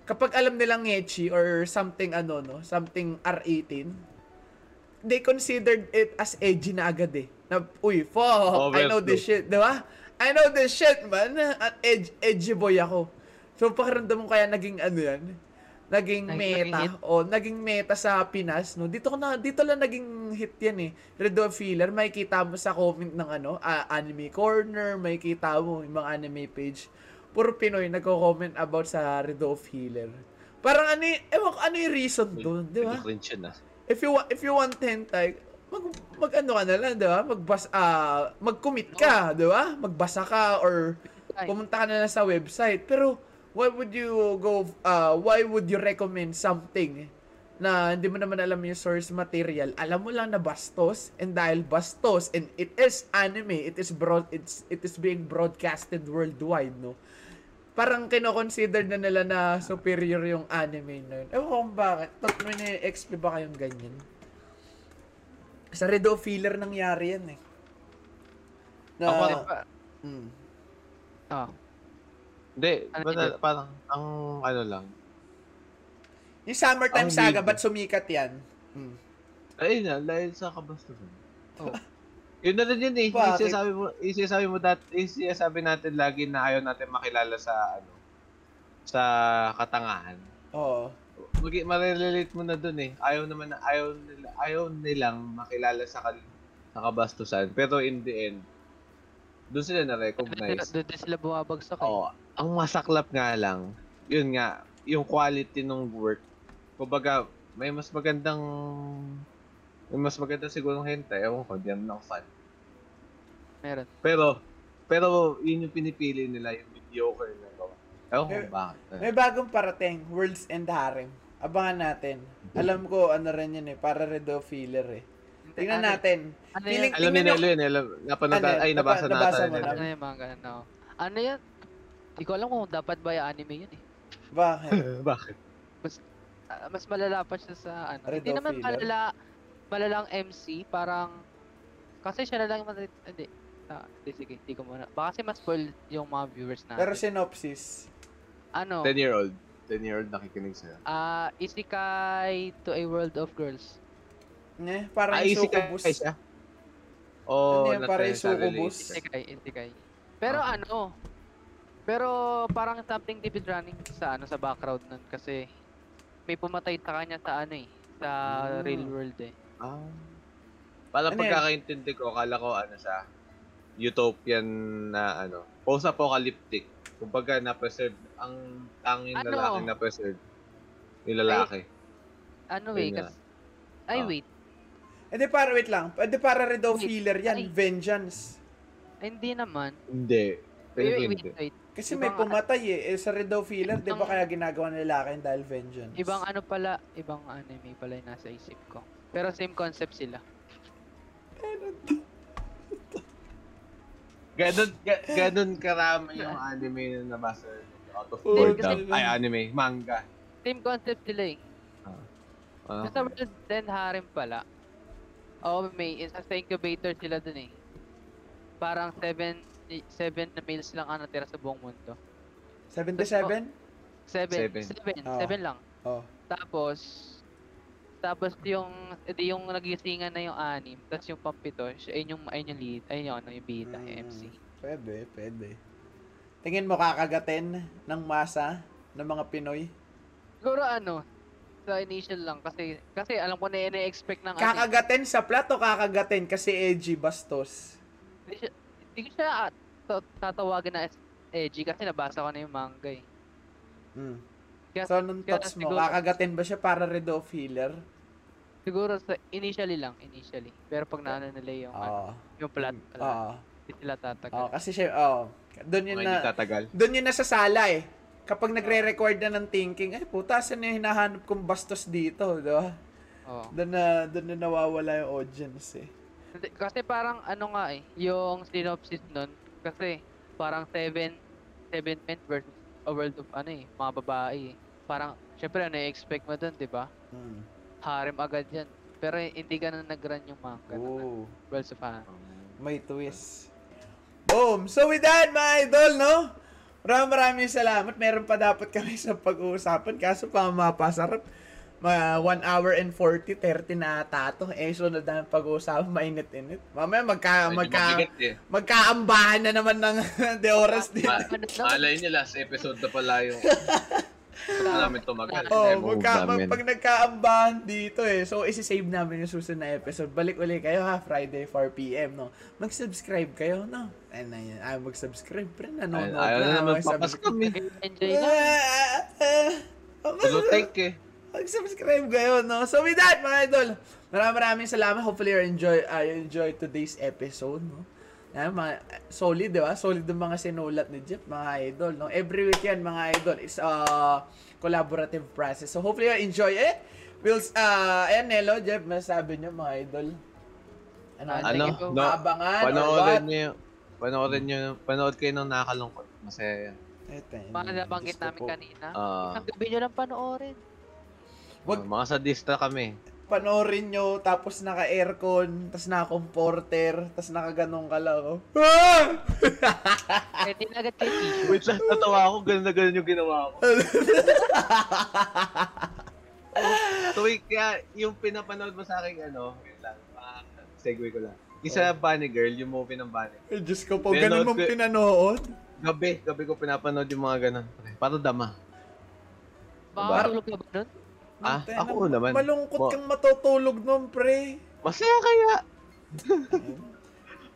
Kapag alam nilang etchy or something ano no, something R18, they considered it as edgy na agad eh. Na, uy, fuck, I know this shit, di ba? I know this shit, man. At edge, edgy boy ako. So, pakiramdam mo kaya naging ano yan? Naging meta. O, naging meta sa Pinas, no? Dito ko na, dito lang naging hit yan eh. Redo Filler, may kita mo sa comment ng ano, ah, anime corner, may kita mo yung mga anime page. Puro Pinoy nagko-comment about sa Redo Healer. Parang ano, ewan ko, ano yung reason doon, di ba? Cringe yun ah. If you want if you want hentai, mag mag ano ka na lang, 'di ba? Magbas ah mag-commit ka, 'di ba? Magbasa ka or pumunta ka na lang sa website. Pero why would you go uh, why would you recommend something na hindi mo naman alam yung source material. Alam mo lang na bastos and dahil bastos and it is anime, it is broad it's it is being broadcasted worldwide, no? Parang kino-consider na nila na superior yung anime na yun. Ewan ko kung bakit. Tot may na-explain ba kayong ganyan? Sa Redo Filler nangyari yan eh. Na, Ako, Di ba? Mm. Ah, Hindi, Ano basta yun? parang, ang ano lang, Yung Summertime Ang Saga, ba't sumikat yan? Mm. ayun na, dahil sa kabastusan. Oh. Yun na rin yun eh. Yung sinasabi mo, yung sinasabi mo dat, yung sinasabi natin lagi na ayaw natin makilala sa ano, sa katangahan. Oo. Mag marirelate mo na dun eh. Ayaw naman na, ayaw nila, ayaw nilang makilala sa, kal, sa kabastusan. Pero in the end, doon sila na-recognize. doon din sila bumabagsak eh. Oo. Ang masaklap nga lang, yun nga, yung quality ng work. Kumbaga, may mas magandang may mas maganda siguro ng hentai. Ewan ko, di yan lang fan. Meron. Pero, pero yun yung pinipili nila, yung mediocre na gawa. Ewan ko Eh, bakit. May bagong parating, Worlds and Harem. Abangan natin. Alam ko, ano rin yun eh, para Redo Filler eh. Tingnan Ano- natin. Ano Feeling-? Alam ni Nelo yun, eh, alam, napanood, Ano, ay, nabasa napa- na nabasa mo? Ano yung mga ano? Ano yan? Hindi ko alam kung dapat ba yung anime yun eh. Bakit? *laughs* Bakit? Ah, mas malala pa siya sa ano. Red Hindi naman Filler? malala, malalang MC, parang, kasi siya na lang hindi. Ah, hindi, sige, hindi ko muna. Baka kasi mas spoil yung mga viewers natin. Pero synopsis. ano, 10-year-old. 10-year-old nakikinig sa'yo. ah, Isekai to a World of Girls. Eh, parang ka succubus. siya? Oo, Ano yan, not para yung necessarily. succubus? Isekai, Isekai. Pero Okay. ano, pero parang something deep is running sa ano sa background nun kasi may pumatay sa kanya sa ano eh, sa Ah. real world eh. Ah. Para Ano pagkakaintindi ko, akala ko ano sa utopian na ano, post-apocalyptic. Kumbaga na-preserve, ang tanging Ano? lalaki na-preserve, yung lalaki. Ano Yun eh, nga. kasi... Ay, Ah. wait. Eh di para, wait lang. Eh di para red o filler yan. Ay. Vengeance. Ay, hindi naman. Hindi. Pero Wait, wait, hindi. wait, wait. Kasi may Ibang- pumatay eh. eh sa red filler, di ba kaya ginagawa ng lalaki dahil vengeance? Ibang ano pala, ibang anime pala yung nasa isip ko. Pero same concept sila. Ganon, ga- ganon karami yung anime na nabasa out of Oh, kasi- Ay, anime, manga. Same concept sila eh. Ah. Sa World Then Harem pala. Oo, may isa sa incubator sila dun eh. Parang 7 7 na males lang ang natira sa buong mundo. 77? 7 Seven. 7 Oo. 7 lang. Oh. Tapos tapos yung edi yung nagisingan na yung anim, tapos yung pampito, ayun yung ayun yung lead, ayun yung ano yung bida, yung Mm, MC. Pwede, pwede. Tingin mo kakagatin ng masa ng mga Pinoy? Siguro ano, sa initial lang kasi kasi alam ko na ina-expect ng ano, eh. Kakagatin sa plat o kakagatin kasi edgy bastos? hindi siya hindi ko siya ta- tatawagin na edgy kasi nabasa ko na yung manga eh. Hmm. Kaya- So, nung thoughts mo, siguro- kakagatin ba siya para red o filler? Siguro sa initially lang, initially. Pero pag naano nila yung ano, Oo. yung plot, wala, Oo. hindi sila tatagal. Oo, kasi siya, oo. Doon yun na, tatagal. doon yun na sa sala eh. Kapag nagre-record na ng thinking, ay puta, saan yung hinahanap kong bastos dito, di ba? Oo. Doon na, doon na nawawala yung audience eh. Kasi parang ano nga eh, yung synopsis nun, kasi parang seven, seven men versus a world of ano eh, mga babae eh. Parang, syempre ano expect mo dun, di ba? Hmm. Harem agad yan. Pero hindi ka na nag-run yung manga ng Oh, Worlds of Harem. may twist. Boom! So with that, mga idol, no? Maraming maraming salamat. Meron pa dapat kami sa pag-uusapan. Kaso pa mapasarap. Ma 1 hour and 40, 30 na ata to. Eh, sunod na pag-uusapan, mainit-init. Mamaya magka, magka, mabigat eh. magkaambahan na naman ng *laughs* de oras dito. Ma- malay nyo, last episode na pala yung *laughs* gusto namin tumagal. Oh, Move magka, namin. pag, pag nagkaambahan dito eh. So, isi-save namin yung susunod na episode. Balik uli kayo ha, Friday 4pm, no? Mag-subscribe kayo, no? Ayun na yun. Ayaw mag-subscribe. Pre, Ay- nanonood Ayaw na naman mag-subscribe. papaskam eh. Enjoy na. Ah, ah, ah, Tulo take eh. Mag-subscribe kayo, no? So, with that, mga idol, maraming maraming salamat. Hopefully, you enjoy, uh, you enjoy today's episode, no? Yan, mga, solid, di ba? Solid yung mga sinulat ni Jeff, mga idol, no? Every weekend, mga idol, is a collaborative process. So, hopefully, you enjoy it. We'll, uh, ayan, Nelo, Jeff, masasabi niyo, mga idol. Ano, Ah, Ano, no, Abangan, or panoorin nyo, panoorin nyo, panood kayo nung nakakalungkot. Masaya yan. Eto, yun, Mga nabanggit namin po. kanina. Ah, Ang gabi nyo lang panoorin. Wag- ah, mga sadista kami. Panoorin nyo, tapos naka-aircon, tapos naka-comforter, tapos nakaganong ka lang, oh. Ah! Pwede na agad kayo *laughs* t-shirt. Wait lang, natawa ako, ganun na ganun yung ginawa ko. *laughs* Tuwing, kaya yung pinapanood mo sa akin, ano, wait lang, ah, segue ko lang. Isa Bunny Girl, yung movie ng Bunny. Ay, Diyos ko po, ganun mong ko- pinanood? Gabi, gabi ko pinapanood yung mga ganun. Para dama. Makakatulog ka ba nun? Ah, Antena, ako naman. Malungkot Mo- kang matutulog nun, pre. Masaya kaya. *laughs*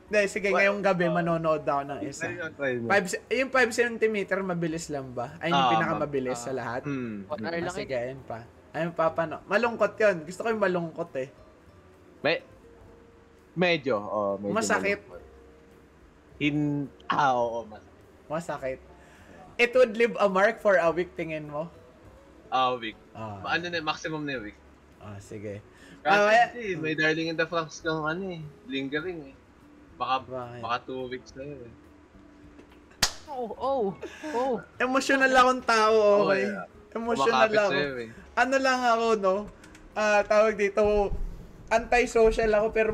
Hindi, sige, Wa- ngayong gabi oh. manonood ako ng isa. Try mo. Five, yung 5 cm, mabilis lang ba? Ay, yung Ah, pinakamabilis ah. sa lahat. Hmm. One hour Ah, lang sige, yun. ayun pa. Ayun pa, paano? Malungkot yun. Gusto ko yung malungkot eh. May, medyo, oh, medyo. Masakit. malungkot. In, ah, oo, masakit. Masakit. It would leave a mark for a week, tingin mo? Ah, week. Ah, Ano na, maximum na yung week. ah sige. Kasi Ah, kaya- eh, may Darling in the Franxx kang ano eh, lingering eh. Baka, Bakit? baka two weeks na yun eh. Oh, oh, oh. Emotional akong tao, okay? yeah. Emotional Kumakapit ako. sa'yo eh. ano lang ako, no? Ah, tawag dito, anti-social ako, pero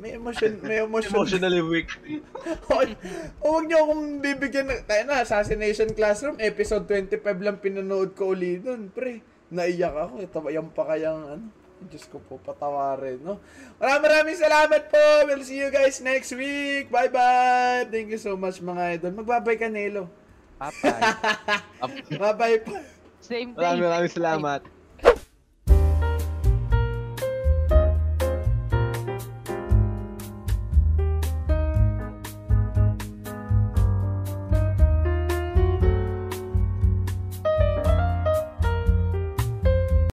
may emotion, may emotion. Emotionally weak. *laughs* Hoy, huwag niyo akong bibigyan ng, tayo na, Assassination Classroom, episode 25 lang pinanood ko uli nun, pre. Naiyak ako, ito ba yan pa kayang, ano, Diyos ko po, patawarin, no? Maraming maraming salamat po! We'll see you guys next week! Bye-bye! Thank you so much, mga idol. Magbabay ka, Nelo. Papay. *laughs* Bye-bye po. Same day. Maraming maraming salamat.